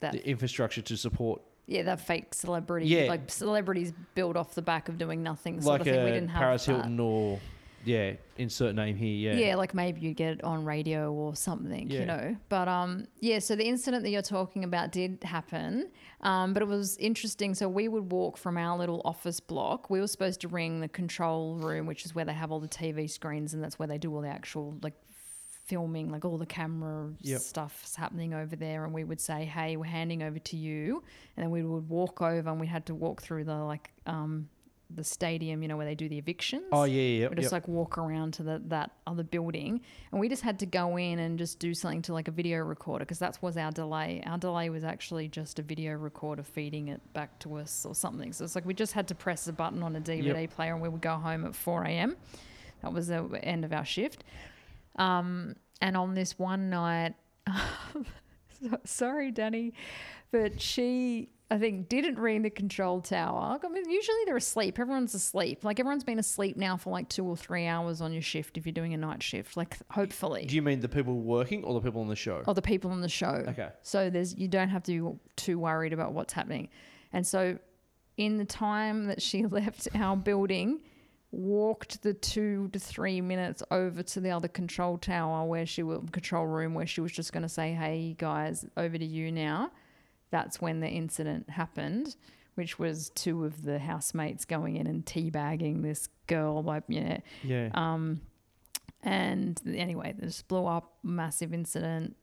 that the infrastructure to support yeah that fake celebrity Yeah. like celebrities built off the back of doing nothing sort like of thing. we a didn't have Paris that. Hilton or yeah, insert name here. Yeah, Yeah. like maybe you get it on radio or something, Yeah. you know. But um, yeah. So the incident that you're talking about did happen, um, but it was interesting. So we would walk from our little office block. We were supposed to ring the control room, which is where they have all the TV screens, and that's where they do all the actual like filming, like all the camera Yep. stuff's happening over there. And we would say, "Hey, we're handing over to you," and then we would walk over, and we had to walk through the like um the stadium, you know, where they do the evictions. Oh yeah, yeah. We just yep. like walk around to the, that other building, and we just had to go in and just do something to like a video recorder because that was our delay. Our delay was actually just a video recorder feeding it back to us or something. So it's like we just had to press a button on a DVD player, and we would go home at four a.m. That was the end of our shift. Um, and on this one night, sorry, Danny, but she, I think, didn't ring the control tower. I mean, usually they're asleep. Everyone's asleep. Like everyone's been asleep now for like two or three hours on your shift if you're doing a night shift. Like hopefully, Do you mean the people working or the people on the show? or the people on the show. Okay. So there's you don't have to be too worried about what's happening. And so in the time that she left our building, walked the two to three minutes over to the other control tower where she was control room where she was just going to say, "Hey guys, over to you now." That's when the incident happened, which was two of the housemates going in and teabagging this girl. Like, yeah, Yeah. um, and anyway, this blew up, massive incident.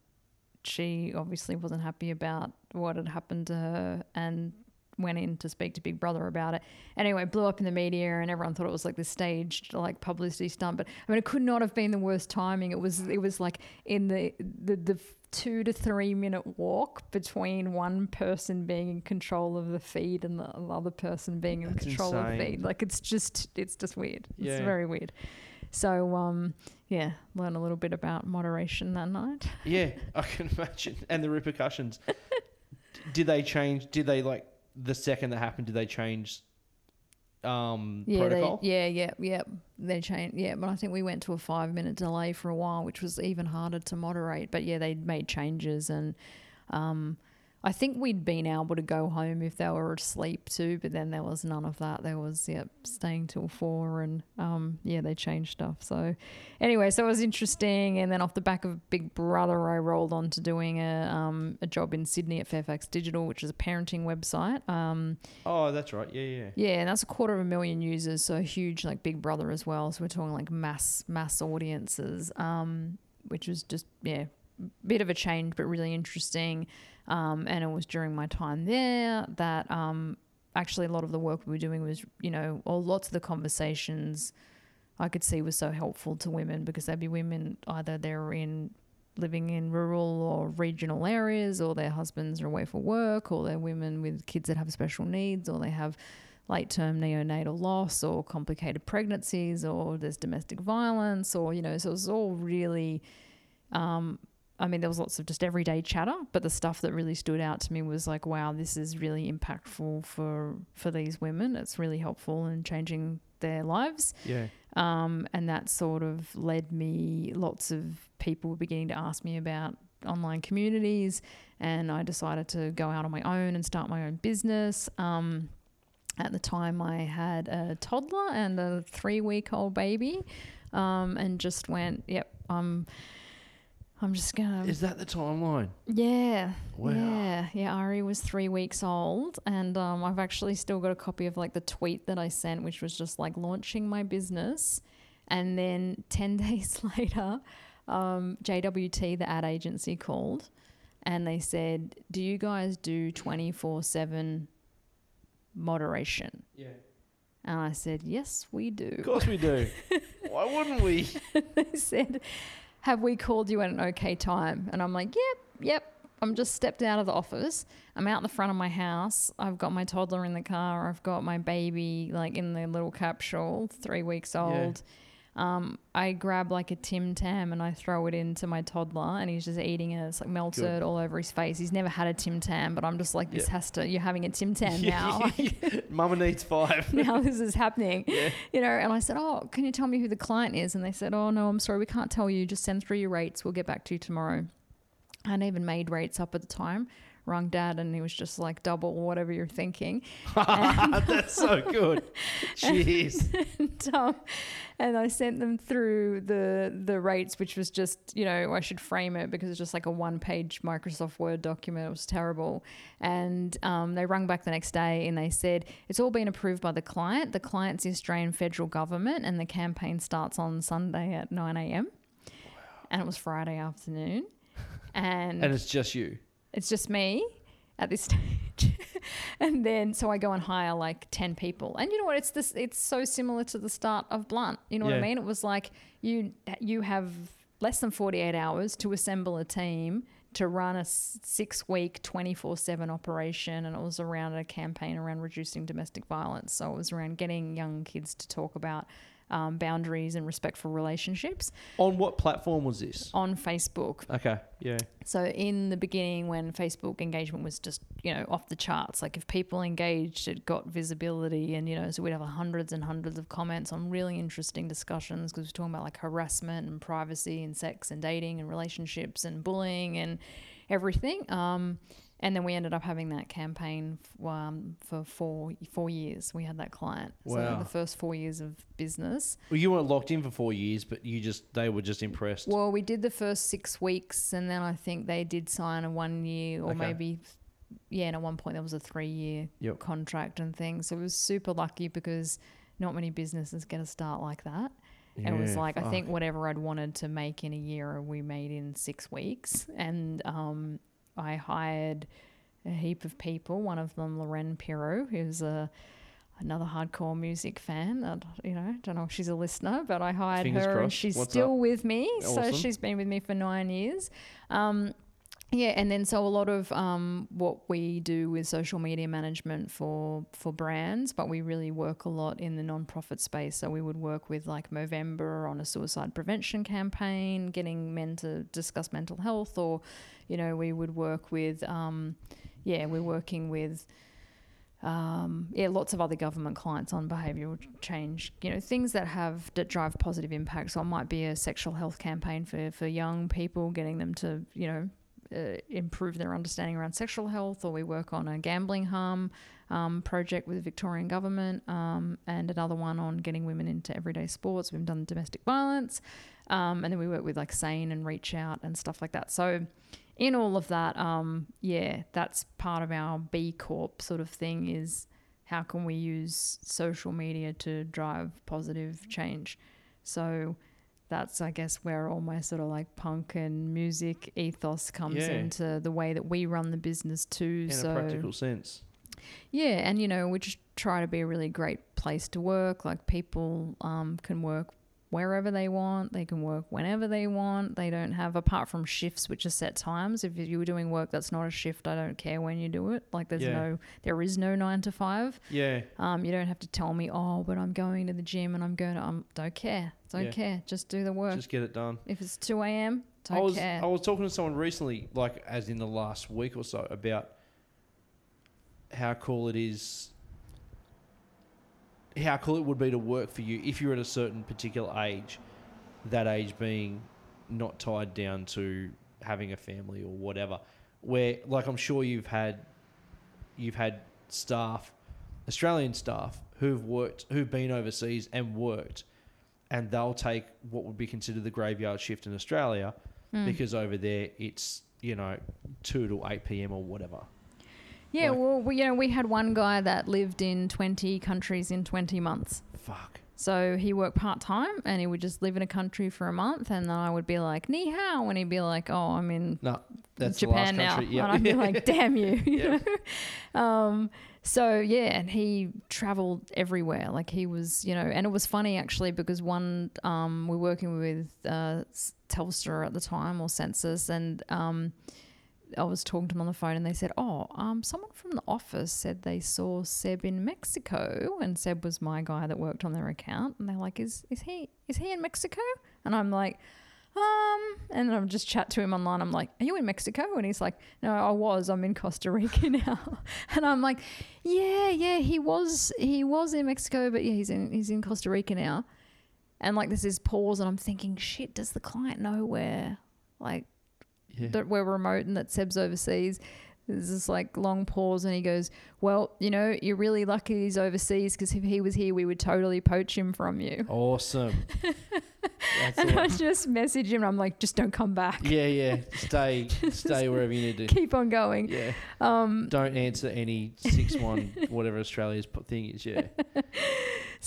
She obviously wasn't happy about what had happened to her and went in to speak to Big Brother about it. Anyway, it blew up in the media and everyone thought it was like this staged like publicity stunt. But I mean, it could not have been the worst timing. It was it was like in the the, the two to three minute walk between one person being in control of the feed and the other person being in That's control of the feed. Like it's just it's just weird. It's Yeah. very weird. So um yeah, learn a little bit about moderation that night. Yeah, I can imagine. And the repercussions. Did they change? Did they like the second that happened? Did they change um, Yeah, protocol? they, yeah, yeah, yeah. They changed. Yeah, but I think we went to a five minute delay for a while, which was even harder to moderate. But yeah, they made changes, and um, I think we'd been able to go home if they were asleep too. But then there was none of that. There was yeah, staying till four, and um, yeah, they changed stuff. So anyway, so it was interesting. And then off the back of Big Brother, I rolled on to doing a um, a job in Sydney at Fairfax Digital, which is a parenting website. Um, Oh, that's right. Yeah, yeah. yeah, and that's a quarter of a million users, so huge like Big Brother as well. So we're talking like mass mass audiences. Um, which was just yeah, bit of a change, but really interesting. Um, and it was during my time there that um, actually a lot of the work we were doing was, you know, or lots of the conversations I could see was so helpful to women because they'd be women either they're in living in rural or regional areas or their husbands are away for work or they're women with kids that have special needs or they have late term neonatal loss or complicated pregnancies or there's domestic violence or you know so it was all really um, I mean, there was lots of just everyday chatter, but the stuff that really stood out to me was like, wow, this is really impactful for for these women. It's really helpful in changing their lives. Yeah. Um, and that sort of led me. Lots of people were beginning to ask me about online communities, and I decided to go out on my own and start my own business. Um, at the time, I had a toddler and a three week old baby, um, and just went, yep, I'm. I'm just gonna. Is that the timeline? Yeah. Wow. Yeah. Yeah. Ari was three weeks old. And um, I've actually still got a copy of like the tweet that I sent, which was just like launching my business. And then 10 days later, um, JWT, the ad agency, called and they said, Do you guys do 24 7 moderation? Yeah. And I said, Yes, we do. Of course we do. Why wouldn't we? they said, Have we called you at an okay time? And I'm like, Yep, yep. I'm just stepped out of the office. I'm out the front of my house. I've got my toddler in the car. I've got my baby like in the little capsule, three weeks old. Um, I grab like a Tim Tam and I throw it into my toddler, and he's just eating it. It's like melted Good. all over his face. He's never had a Tim Tam, but I'm just like, this has to. You're having a Tim Tam now. Like, Mama needs five. now this is happening. Yeah. You know, and I said, Oh, can you tell me who the client is? And they said, Oh, no, I'm sorry, we can't tell you. Just send through your rates. We'll get back to you tomorrow. I hadn't even made rates up at the time. Rung dad, and he was just like double whatever you're thinking. That's so good. Jeez. and, um, and I sent them through the the rates, which was just you know I should frame it because it's just like a one page Microsoft Word document. It was terrible. And um, they rung back the next day and they said it's all been approved by the client. The client's the Australian federal government, and the campaign starts on Sunday at nine a.m. And it was Friday afternoon, and And it's just you. It's just me at this stage. and then so I go and hire like 10 people. And you know what? It's this it's so similar to the start of Blunt. You know what I mean? It was like you you have less than 48 hours to assemble a team to run a 6 week 24/7 operation and it was around a campaign around reducing domestic violence. So it was around getting young kids to talk about um, boundaries and respectful relationships On what platform was this? on Facebook. Okay. Yeah. So in the beginning, when Facebook engagement was just you know off the charts, like if people engaged, it got visibility, and you know so we'd have hundreds and hundreds of comments on really interesting discussions because we're talking about like harassment and privacy and sex and dating and relationships and bullying and everything. Um, and then we ended up having that campaign f- um, for four four years. We had that client. So the first four years of business. Well, you weren't locked in for four years, but you just they were just impressed. Well, we did the first six weeks, and then I think they did sign a one year or Okay. maybe, yeah, and at one point there was a three year Yep. contract and things. So it was super lucky because not many businesses get a start like that. And it was Yeah, like, I think whatever I'd wanted to make in a year, we made in six weeks. And um, I hired a heap of people. One of them, Loren Pirro, who's a another hardcore music fan. I, you know, don't know if she's a listener, but I hired Fingers her, and she's What's still up? with me. So she's been with me for nine years. Um, yeah, and then so a lot of um, what we do with social media management for for brands, but we really work a lot in the non-profit space. So we would work with like Movember on a suicide prevention campaign, getting men to discuss mental health, or you know we would work with um, yeah we're working with um, yeah, lots of other government clients on behavioural change. You know, things that have that drive positive impact. So it might be a sexual health campaign for for young people, getting them to you know uh, improve their understanding around sexual health, or we work on a gambling harm um, project with the Victorian government, um, and another one on getting women into everyday sports. We've done domestic violence, um, and then we work with like Sane and Reach Out and stuff like that. So in all of that, um, yeah, that's part of our B Corp sort of thing is how can we use social media to drive positive change. So that's I guess where all my sort of like punk and music ethos comes Yeah. into the way that we run the business too. In so a practical sense. yeah, and you know, we just try to be a really great place to work. Like people um, can work wherever they want. They can work whenever they want. They don't have apart from shifts, which are set times. If you were doing work that's not a shift, I don't care when you do it. Like there's Yeah. no, there is no nine to five. Yeah. Um, you don't have to tell me, oh, but I'm going to the gym and I'm going to. Um, don't care. Don't Yeah. care. Just do the work. Just get it done. if it's two a.m., don't I was care. I was talking to someone recently, like as in the last week or so, about how cool it is, how cool it would be to work for you if you're at a certain particular age. That age being not tied down to having a family or whatever. Where, like, I'm sure you've had, you've had staff, Australian staff who've worked, who've been overseas and worked, and they'll take what would be considered the graveyard shift in Australia Hmm. because over there it's you know two to eight p.m. or whatever. yeah, like- well, we, you know, we had one guy that lived in twenty countries in twenty months. Fuck. So he worked part time and he would just live in a country for a month, and then I would be like, "Ni hao," and he'd be like, "Oh, I'm in No, that's Japan now,". Yep. and I'd be like, "Damn you!" you Yep. know? um, so yeah, and he traveled everywhere. Like he was, you know, and it was funny actually because one, um, we were working with uh, Telstra at the time or Sensis, and um, I was talking to them on the phone, and they said, "Oh, um, someone from the office said they saw Seb in Mexico, and Seb was my guy that worked on their account, and they're like, is is he is he in Mexico?" And I'm like. Um, and I'm just chat to him online. I'm like, "Are you in Mexico?" And he's like, "No, I was. I'm in Costa Rica now." and I'm like, "Yeah, yeah, he was. He was in Mexico, but yeah, he's in he's in Costa Rica now." And like, this pause, and I'm thinking, "Shit, does the client know where, like, yeah. that we're remote and that Seb's overseas. There's this like long pause, and he goes, "Well, you know, you're really lucky he's overseas because if he was here, we would totally poach him from you." Awesome. And I just message him. I'm like, "Just don't come back. Yeah, yeah. Stay, stay wherever you need to. Keep on going." Yeah. Um, Don't answer any six one whatever Australia's thing is. Yeah.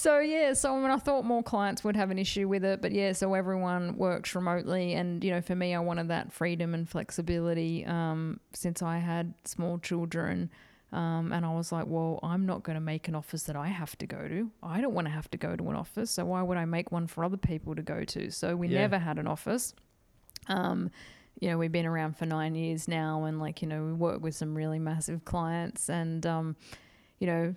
So yeah, so I mean, I thought more clients would have an issue with it, but yeah, so everyone works remotely, and you know, for me, I wanted that freedom and flexibility um, since I had small children, um, and I was like, well, I'm not going to make an office that I have to go to. I don't want to have to go to an office, so why would I make one for other people to go to? So we Yeah. never had an office. Um, you know, we've been around for nine years now, and like you know, we work with some really massive clients, and um, you know,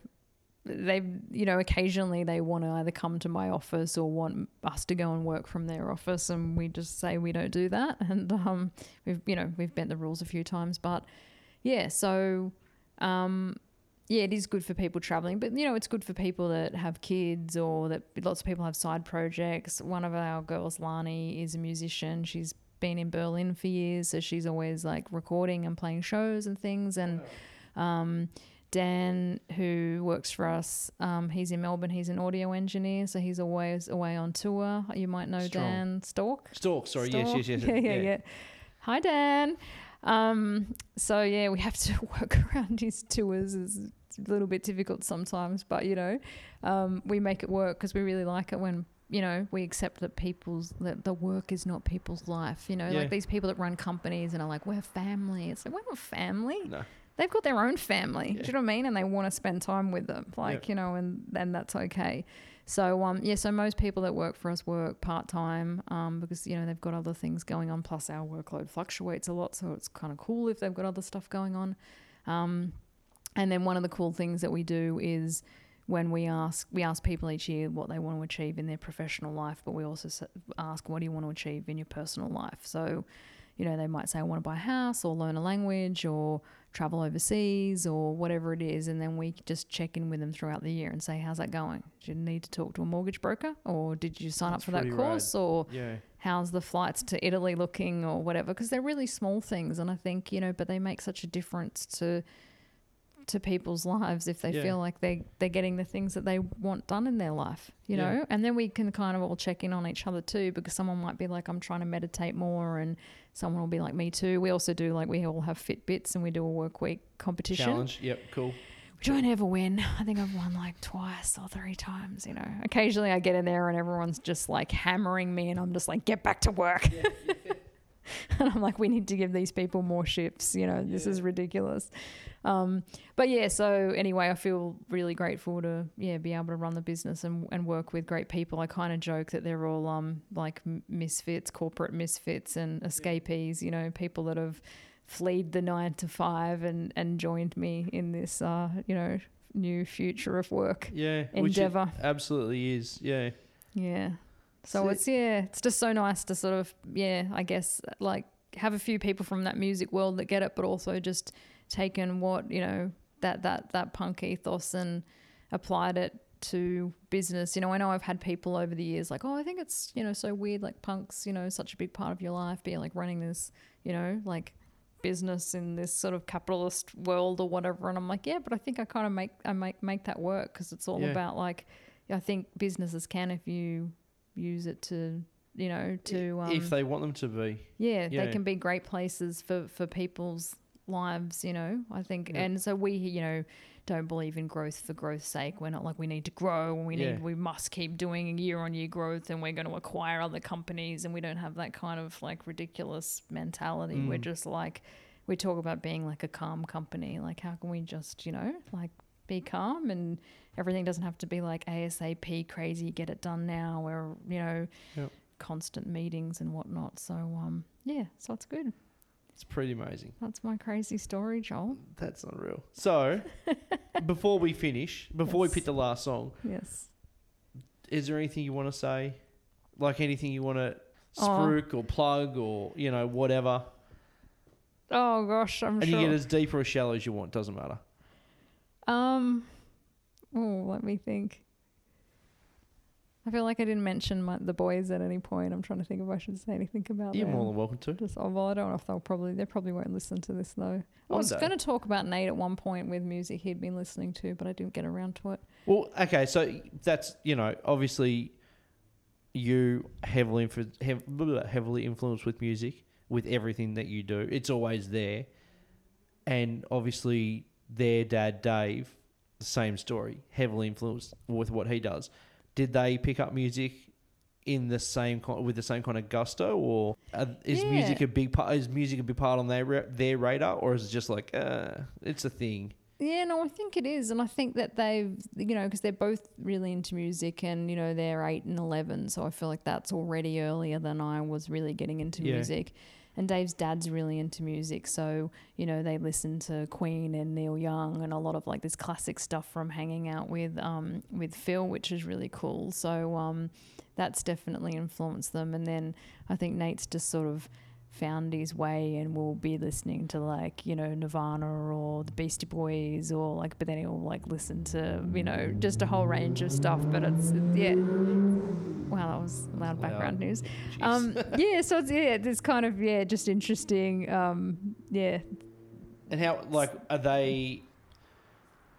they you know occasionally they want to either come to my office or want us to go and work from their office and we just say we don't do that and um we've you know we've bent the rules a few times but yeah so um yeah, it is good for people traveling, but you know, it's good for people that have kids or that lots of people have side projects. One of our girls, Lani, is a musician. She's been in Berlin for years, so she's always like recording and playing shows and things. And um, Dan, who works for us, um, he's in Melbourne. He's an audio engineer, so he's always away on tour. You might know Strong. Dan Stork. Stalk. Sorry. Yes. Stork. Yes. Yes. Yeah, yeah, yeah. Hi, Dan. Um, so yeah, we have to work around his tours. It's a little bit difficult sometimes, but you know, um, we make it work because we really like it when you know we accept that people's that the work is not people's life. You know, Yeah. like these people that run companies and are like, we're family. It's like we're not family. No. They've got their own family. Yeah. Do you know what I mean? And they want to spend time with them, like Yep. you know, and and that's okay. So um, yeah, so most people that work for us work part time um, because you know they've got other things going on. Plus our workload fluctuates a lot, so it's kind of cool if they've got other stuff going on. Um, and then one of the cool things that we do is when we ask we ask people each year what they want to achieve in their professional life, but we also ask what do you want to achieve in your personal life. So you know they might say I want to buy a house or learn a language or travel overseas or whatever it is and then we just check in with them throughout the year and say how's that going? Did you need to talk to a mortgage broker or did you sign That's up for that course or Yeah. how's the flights to Italy looking or whatever? Because they're really small things and I think you know but they make such a difference to to people's lives if they Yeah. feel like they they're getting the things that they want done in their life you Yeah. know and then we can kind of all check in on each other too because someone might be like I'm trying to meditate more and someone will be like me too we also do like we all have Fitbits and we do a work week competition Challenge. Yep. Cool. which I never win. I think I've won like twice or three times, you know. Occasionally I get in there and everyone's just like hammering me and I'm just like, get back to work. and I'm like, we need to give these people more shifts, you know, this is ridiculous. Um, but yeah, so anyway, I feel really grateful to yeah be able to run the business and, and work with great people. I kind of joke that they're all um like misfits, corporate misfits, and escapees. You know, people that have fled the nine to five and and joined me in this uh you know new future of work. Yeah, Endeavour. absolutely is. Yeah, Yeah. So So- it's yeah, it's just so nice to sort of yeah, I guess like have a few people from that music world that get it, but also just taken what you know that that that punk ethos and applied it to business. You know, I know I've had people over the years like, oh, I think it's you know so weird, like punks, you know, such a big part of your life, being like running this, you know, like business in this sort of capitalist world or whatever and I'm like yeah but I think I kind of make I make make that work because it's all Yeah. about like I think businesses can if you use it to you know to um, if they want them to be. yeah, yeah. they can be great places for for people's lives you know I think Yeah. and so we you know don't believe in growth for growth's sake we're not like we need to grow and we need Yeah. we must keep doing year on year growth and we're going to acquire other companies and we don't have that kind of like ridiculous mentality we're Mm. just like we talk about being like a calm company like how can we just you know like be calm and everything doesn't have to be like asap crazy get it done now or you know Yep. constant meetings and whatnot so um yeah so it's good It's pretty amazing. that's my crazy story joel That's unreal. So, before we finish, before we pick the last song, yes is there anything you want to say? Like anything you want to Oh. spruik or plug or, you know, whatever? oh gosh i'm and sure you get as deep or as shallow as you want. Doesn't matter. um oh let me think I feel like I didn't mention my, the boys at any point. I'm trying to think if I should say anything about them. You're them. more than welcome to. Just, oh, well, I don't know if they'll probably they probably won't listen to this though. I was going to talk about Nate at one point with music he'd been listening to, but I didn't get around to it. Well, okay, so that's you know obviously you heavily influ- heavily influenced with music with everything that you do. It's always there, and obviously their dad Dave, the same story, heavily influenced with what he does. Did they pick up music in the same with the same kind of gusto, or is Yeah. music a big part? Is music a big part on their their radar, or is it just like uh, it's a thing? Yeah, no, I think it is, and I think that they've, you know, because they're both really into music, and you know, they're eight and eleven, so I feel like that's already earlier than I was really getting into Yeah. music. And Dave's dad's really into music, so you know they listen to Queen and Neil Young and a lot of like this classic stuff from hanging out with um with Phil, which is really cool. So um that's definitely influenced them. And then I think Nate's just sort of found his way and will be listening to like you know Nirvana or the Beastie Boys or like but then he'll like listen to you know just a whole range of stuff but it's yeah wow that was loud Wow. background news Jeez. um yeah so it's yeah it's kind of yeah just interesting um yeah And how like are they?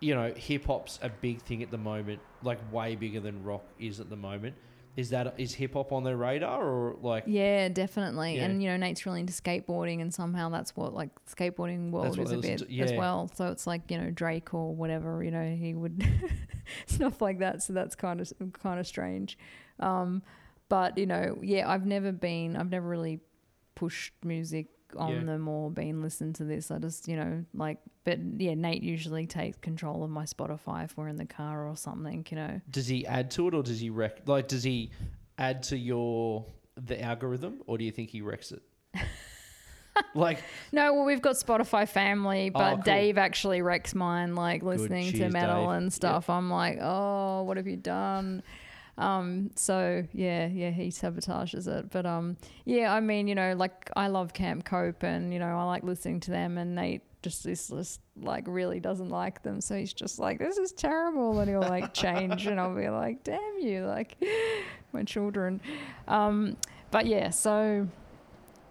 You know, hip hop's a big thing at the moment, like way bigger than rock is at the moment. Is that is hip hop on their radar or like? yeah definitely Yeah. and you know Nate's really into skateboarding and somehow that's what like skateboarding world is a bit to, as well so it's like you know Drake or whatever you know he would stuff like that so that's kind of kind of strange um but you know yeah I've never been I've never really pushed music on Yeah. them or been listened to this I just you know like but yeah Nate usually takes control of my Spotify if we're in the car or something you know Does he add to it or does he wreck? Like, does he add to your the algorithm or do you think he wrecks it? like, No, well, we've got Spotify family, Oh, but cool. Dave actually wrecks mine, like listening to Cheers, metal Dave. and stuff. I'm like, oh, what have you done? Um, so yeah, yeah, he sabotages it. But um, yeah, I mean, you know, like I love Camp Cope, and you know, I like listening to them, and Nate just this just like really doesn't like them, so he's just like, this is terrible, and he'll like change, and I'll be like, damn you, like my children. Um, but yeah, so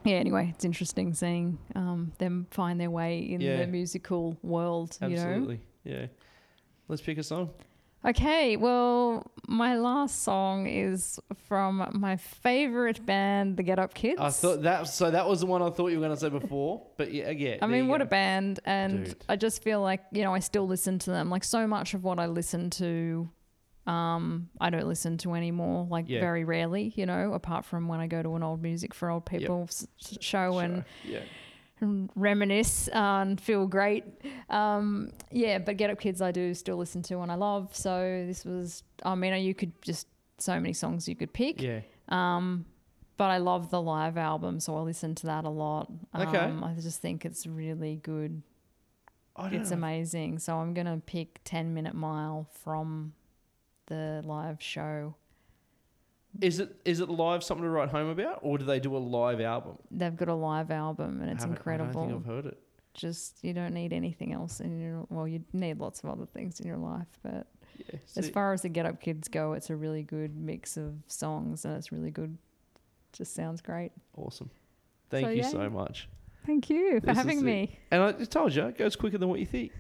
yeah, anyway, it's interesting seeing um, them find their way in Yeah. the musical world, you know. absolutely, yeah. Let's pick a song. Okay, well, my last song is from my favorite band, the Get Up Kids. I thought that so that was the one I thought you were going to say before, but yeah, yeah. I mean, what go. a band. And Dude. I just feel like, you know, I still listen to them. Like so much of what I listen to, um, I don't listen to anymore, like Yeah. very rarely, you know, apart from when I go to an old music for old people s- show and yeah. Reminisce and feel great. Um, yeah, but Get Up Kids I do still listen to and I love. So this was, I mean, you could just, so many songs you could pick. Yeah. Um, but I love the live album, so I listen to that a lot. Okay. Um, I just think it's really good. I don't It's know. amazing. So I'm going to pick 10 Minute Mile from the live show. Is it is it live something to write home about, or do they do a live album? They've got a live album and it's Haven't- incredible. I don't think I've heard it. Just, you don't need anything else in your, well, you need lots of other things in your life, but Yeah. as far as the Get Up Kids go, it's a really good mix of songs and it's really good. Just sounds great. awesome. Thank So, you yeah. so much. Thank you for This is having me. And I just told you, it goes quicker than what you think.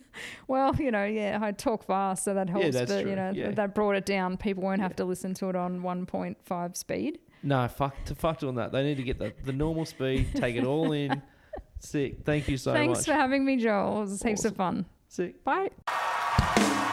Well, you know, yeah, I talk fast, so that helps. that's but true, you know, yeah. that brought it down. People won't Yeah. have to listen to it on 1.5 speed. No, fuck, to fuck doing that. They need to get the, the normal speed, take it all in. Sick. Thank you so Thanks much. Thanks for having me, Joel. It was heaps of fun. Sick. Bye.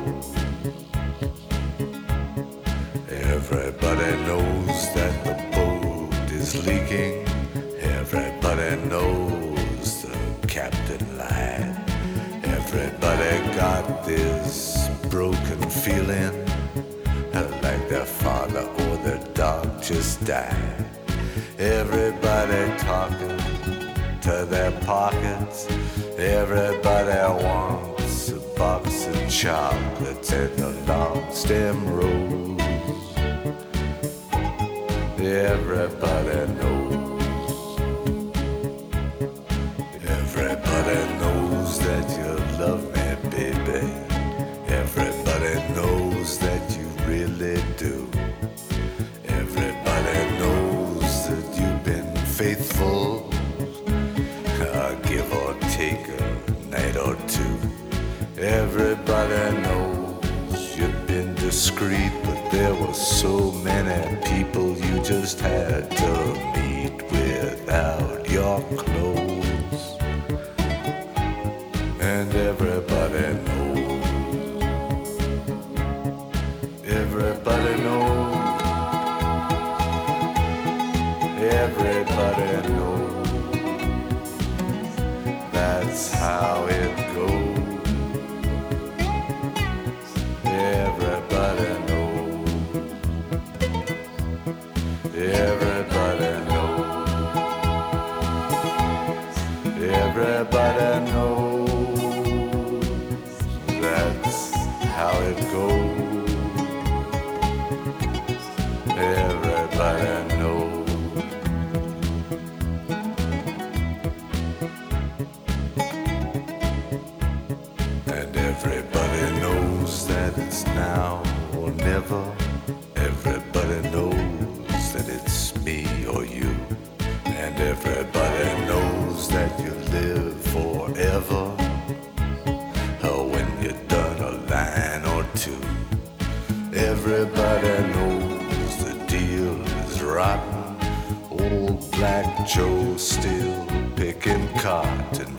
just. Everybody talking to their pockets. Everybody wants a box of chocolates and a long stem rose. and everybody knows. Everybody knows. Everybody knows. That's how it goes. never. Everybody knows that it's me or you. And everybody knows that you live forever. Or when you've done a line or two. Everybody knows the deal is rotten. Old Black Joe still picking cotton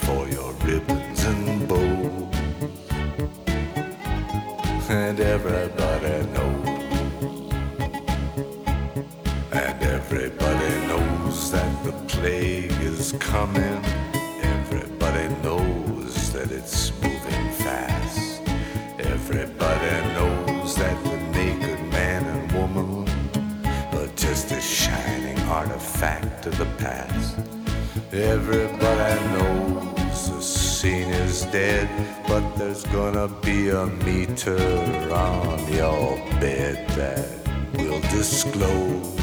dead, but there's gonna be a meter on your bed that will disclose